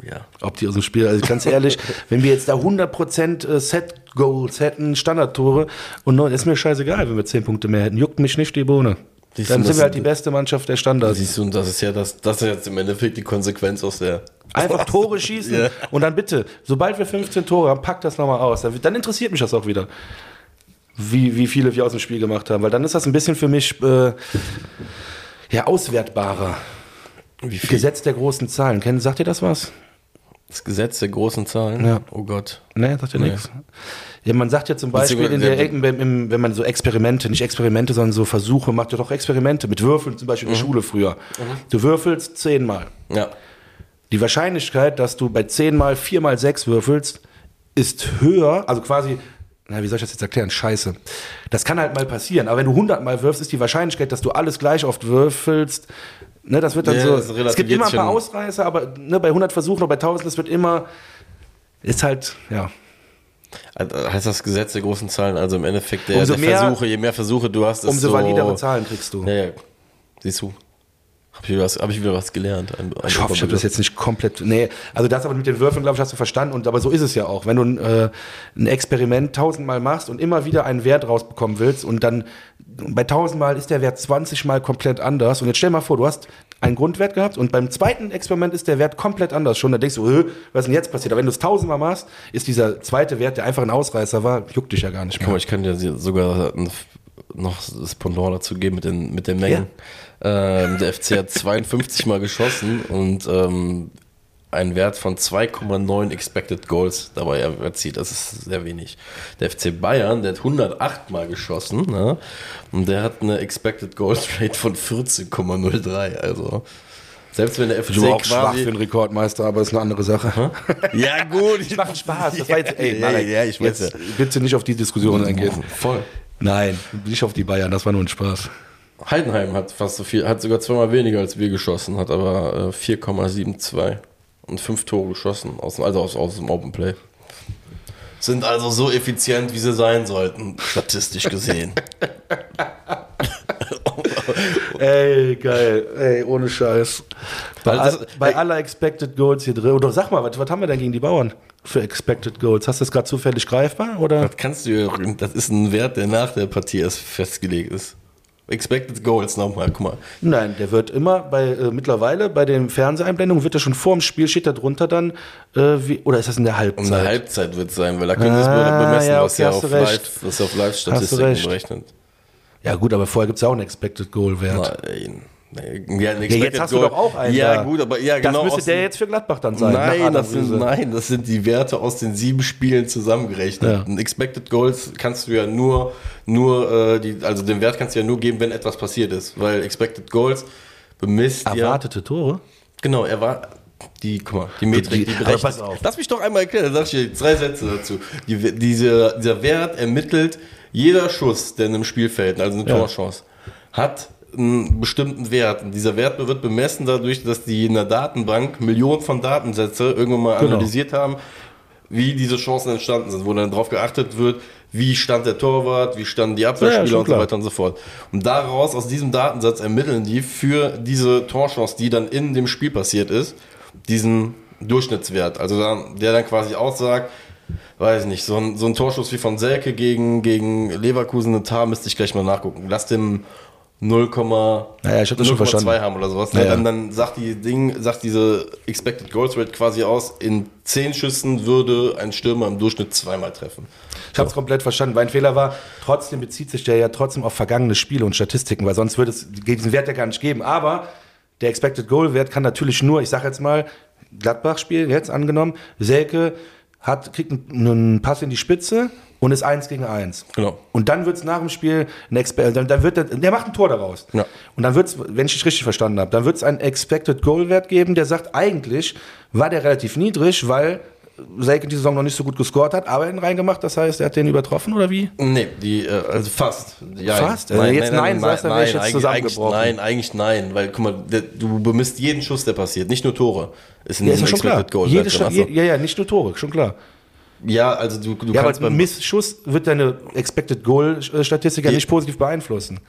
Ja. Ob die aus dem Spiel, also ganz ehrlich, wenn wir jetzt da 100% äh, Set-Goals hätten, Standardtore und neun, ist mir scheißegal, wenn wir 10 Punkte mehr hätten. Juckt mich nicht die Bohne. Siehst du, Dann das sind wir halt die beste Mannschaft der Standards. Siehst du, und das ist ja das, das ist jetzt im Endeffekt die Konsequenz aus der. Einfach Tore schießen Ja. und dann bitte, sobald wir 15 Tore haben, packt das nochmal aus. Dann, interessiert mich das auch wieder, wie, wie viele wir aus dem Spiel gemacht haben. Weil dann ist das ein bisschen für mich äh, ja, auswertbarer. Gesetz der großen Zahlen. Kennen, sagt ihr das was? Das Gesetz der großen Zahlen? Ja. Oh Gott. Ne, sagt ihr Nee. nichts. Ja, man sagt ja zum Beispiel, in der, wenn man so Experimente, nicht Experimente, sondern so Versuche macht, ja doch Experimente mit Würfeln, zum Beispiel in der Schule früher. Du würfelst zehnmal. Ja. Die Wahrscheinlichkeit, dass du bei zehnmal viermal sechs würfelst, ist höher, also quasi, na, wie soll ich das jetzt erklären? Scheiße. Das kann halt mal passieren, aber wenn du hundertmal wirfst, ist die Wahrscheinlichkeit, dass du alles gleich oft würfelst, ne, das wird dann Ja, so. Es gibt immer ein paar. Ausreißer, aber ne, bei 100 Versuchen oder bei 1000, das wird immer, ist halt, ja. Also Heißt das Gesetz der großen Zahlen, also im Endeffekt der, der mehr- Versuche, je mehr Versuche du hast, Umso desto- validere Zahlen kriegst du. Ja, ja. Siehst du. Habe ich, wieder was- hab ich wieder was gelernt. Ein, ein Ich hoffe, ich habe das jetzt nicht komplett. Nee, also das aber mit den Würfeln, glaube ich, hast du verstanden. Und aber so ist es ja auch. Wenn du äh, ein Experiment tausendmal machst und immer wieder einen Wert rausbekommen willst und dann bei tausendmal ist der Wert 20 Mal komplett anders. Und jetzt stell mal vor, du hast einen Grundwert gehabt und beim zweiten Experiment ist der Wert komplett anders schon. Da denkst du, "Hö, was ist denn jetzt passiert? Aber wenn du es tausendmal machst, ist dieser zweite Wert, der einfach ein Ausreißer war, juckt dich ja gar nicht Guck mal, mehr. ich kann dir sogar noch das Pendant dazu geben mit den, mit den Mengen. Ähm, der FC hat 52 Mal geschossen und ähm, einen Wert von 2,9 Expected Goals dabei er- erzielt. Das ist sehr wenig. Der FC Bayern, der hat 108 Mal geschossen ne? und der hat eine Expected Goals Rate von 14,03. Also selbst wenn der FC bin auch schwach quasi... für einen Rekordmeister, aber ist eine andere Sache. Ja gut, Ich mache Spaß. Das war jetzt, ey, ja, Marek, ja, ich weiß jetzt ja. bitte nicht auf die Diskussion eingehen. Voll. Nein, nicht auf die Bayern, das war nur ein Spaß. Heidenheim hat fast so viel, hat sogar zweimal weniger als wir geschossen, hat aber äh, 4,72 und fünf Tore geschossen, aus, dem- also aus, aus dem Open Play. Sind also so effizient, wie sie sein sollten, statistisch gesehen. Ey, geil. Ey, ohne Scheiß. Bei, all, bei ey- aller Expected Goals hier drin. Oder sag mal, was, was haben wir denn gegen die Bauern für Expected Goals? Hast du das gerade zufällig greifbar? Oder? Das kannst du, ja- das ist ein Wert, der nach der Partie erst festgelegt ist. Expected Goals nochmal, guck mal. Nein, der wird immer bei äh, mittlerweile bei den Fernseheinblendungen wird er schon vorm Spiel steht da drunter dann äh, wie, oder ist das in der Halbzeit? eine Halbzeit wird es sein, weil da können sie es Ah, bemessen, ja, was okay, ja hast auf. Live, was auf Live-Statistiken berechnet. ja gut, aber vorher gibt es auch einen Expected Goal Wert. Nein. Nee, Ja, Ja, jetzt hast du Goal. doch auch einen. Ja, da. gut, aber ja, das genau. müsste aus der jetzt für Gladbach dann sein. Nein das, sind, nein, das sind die Werte aus den sieben Spielen zusammengerechnet. Ja. Ein Expected Goals kannst du ja nur, nur äh, die, also den Wert kannst du ja nur geben, wenn etwas passiert ist. Weil Expected Goals bemisst ja. Erwartete Tore? Genau, er war. Die, guck mal, die Metrik, Die- die, berechnet. pass auf. Lass mich doch einmal erklären, dann sag ich dir drei Sätze dazu. Die, diese, dieser Wert ermittelt, jeder Schuss, der in einem Spiel fällt, also eine Ja. Torchance, hat einen bestimmten Wert. Und dieser Wert wird bemessen dadurch, dass die in der Datenbank Millionen von Datensätze irgendwann mal Genau. analysiert haben, wie diese Chancen entstanden sind, wo dann darauf geachtet wird, wie stand der Torwart, wie standen die Ja, Abwehrspieler schon und so weiter und so fort. Und daraus, aus diesem Datensatz ermitteln die für diese Torchance, die dann in dem Spiel passiert ist, diesen Durchschnittswert. Also dann, der dann quasi aussagt, weiß ich nicht, so ein, so ein Torschuss wie von Selke gegen, gegen Leverkusen in Tar müsste ich gleich mal nachgucken. Lass dem 0, Naja, ich hab das schon 0,2 verstanden. haben oder sowas. Ja, ja. Dann, dann sagt die Ding, sagt diese Expected Goals Rate quasi aus, in 10 Schüssen würde ein Stürmer im Durchschnitt zweimal treffen. Ich habe es komplett verstanden. Mein Fehler war, trotzdem bezieht sich der ja trotzdem auf vergangene Spiele und Statistiken, weil sonst würde es diesen Wert ja gar nicht geben. Aber der Expected Goal Wert kann natürlich nur, ich sage jetzt mal, Gladbach-Spiel jetzt angenommen, Selke hat, kriegt einen Pass in die Spitze und ist eins gegen eins. Genau. Und dann wird es nach dem Spiel ein Expe dann, dann wird der, der macht ein Tor daraus. Ja. Und dann wird es, wenn ich dich richtig verstanden habe, dann wird es einen Expected Goal Wert geben, der sagt, eigentlich war der relativ niedrig, weil Selke die Saison noch nicht so gut gescored hat, aber ihn reingemacht, das heißt, er hat den übertroffen oder wie? Nee, die, äh, also fast. Ja, Fast? Also jetzt nein sagst, dann wär ich jetzt zusammengebrochen. Eigentlich, nein, eigentlich nein, weil guck mal, der, du bemisst jeden Schuss, der passiert, nicht nur Tore. Ist in Ja, ist schon klar. Expected Goal Jede je, also. ja, ja, nicht nur Tore, schon klar. Ja, also du, du Ja, kannst aber beim Missschuss wird deine Expected Goal Statistik ja nicht positiv beeinflussen.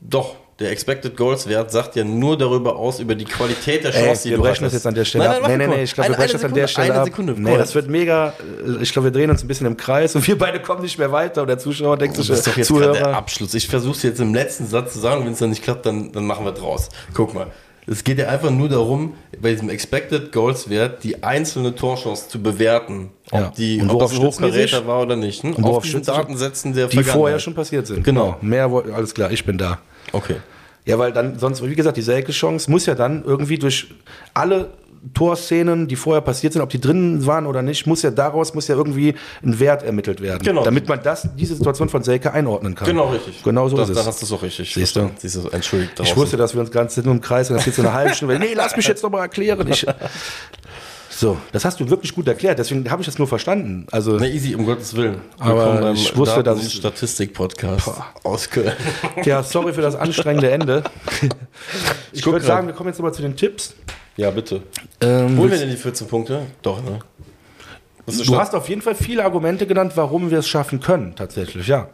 Doch, Der Expected Goals Wert sagt ja nur darüber aus, über die Qualität der Ey, Chance, die wir du brechen das hattest. jetzt an der Stelle Nein, ab. nein, Nee, nee, warte nee, mal. ich glaube, wir brechen das an der Stelle eine ab. Sekunde. Nee, Cool. das wird mega. äh, Ich glaube, wir drehen uns ein bisschen im Kreis und wir beide kommen nicht mehr weiter und der Zuschauer denkt sich, Das ist doch jetzt der Zuhörer. Abschluss. Ich versuche es jetzt im letzten Satz zu sagen, wenn es dann nicht klappt, dann, dann machen wir draus. Guck mal. Es geht ja einfach nur darum, bei diesem Expected Goals Wert die einzelne Torchance zu bewerten. Ob, Ja. die, Und ob das ein? Hochkaräter war oder nicht. Hm? worauf Auf diesen? Datensätzen der Die vorher schon passiert sind. Genau. Mehr, alles klar, ich bin da. Okay. Ja, weil dann sonst, wie gesagt, die Selke-Chance muss ja dann irgendwie durch alle Torszenen, die vorher passiert sind, ob die drin waren oder nicht, muss ja daraus muss ja irgendwie ein Wert ermittelt werden, Genau. damit man das diese Situation von Selke einordnen kann. Genau richtig. Genau so das, ist es. hast du es auch richtig. Siehst du? Siehst du, entschuldigt Ich draußen. wusste, dass wir uns ganz im Kreis und das geht so eine halbe Stunde. Nee, lass mich jetzt noch mal erklären. Ich, so, das hast du wirklich gut erklärt. Deswegen habe ich das nur verstanden. Also Na easy, um Gottes Willen. Aber Willkommen beim ich wusste, Daten- dass- Statistik-Podcast aus Köln. ja, sorry für das anstrengende Ende. Ich guck würde sagen, wir kommen jetzt nochmal zu den Tipps. Ja, bitte. Ähm, Holen wir denn die 14 Punkte? Doch, ne? Du hast auf jeden Fall viele Argumente genannt, warum wir es schaffen können, tatsächlich, ja.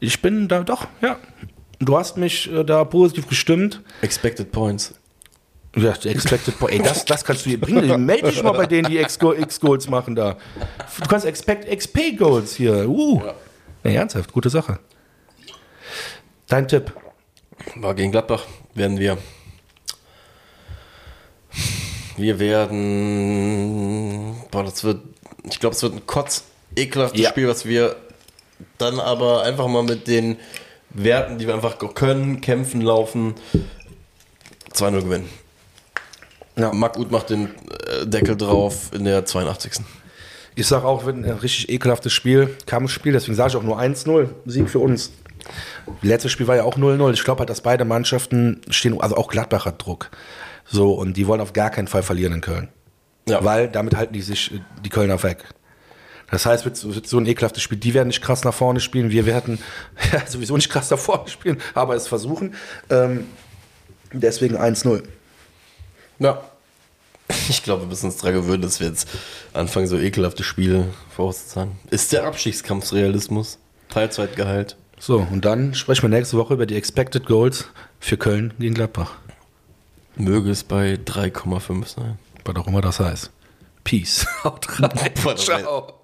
Ich bin da doch, ja. Du hast mich äh, da positiv gestimmt. Expected Points. Ja, die Expected Point. Ey, das, das kannst du hier bringen. Melde dich mal bei denen, die X-Go- X-Goals machen da. Du kannst Expect XP-Goals hier. Uh. Ja. Nee, ernsthaft, gute Sache. Dein Tipp. War gegen Gladbach werden wir. Wir werden. Boah, das wird. Ich glaube, es wird ein kotz ekelhaftes Ja. Spiel, was wir dann aber einfach mal mit den Werten, die wir einfach können, kämpfen, laufen, 2-0 gewinnen. Ja. Marc Uth macht den äh, Deckel drauf in der 82. Ich sage auch, wird ein richtig ekelhaftes Spiel, Kampfspiel, deswegen sage ich auch nur 1-0, Sieg für uns. Letztes Spiel war ja auch 0-0. Ich glaube halt, dass beide Mannschaften stehen, also auch Gladbach hat Druck. So, und die wollen auf gar keinen Fall verlieren in Köln. Ja. Weil damit halten die sich äh, die Kölner weg. Das heißt, wird, so- wird so ein ekelhaftes Spiel. Die werden nicht krass nach vorne spielen. Wir werden ja, sowieso nicht krass nach vorne spielen, aber es versuchen. Ähm, deswegen 1-0. Ja. Ich glaube, wir müssen uns daran gewöhnen, dass wir jetzt anfangen, so ekelhafte Spiele vorauszusagen. Ist der Abstiegskampfsrealismus? Teilzeitgehalt? So, und dann sprechen wir nächste Woche über die Expected Goals für Köln gegen Gladbach. Möge es bei 3,5 sein. Was auch immer das heißt. Peace. Haut rein. Ciao.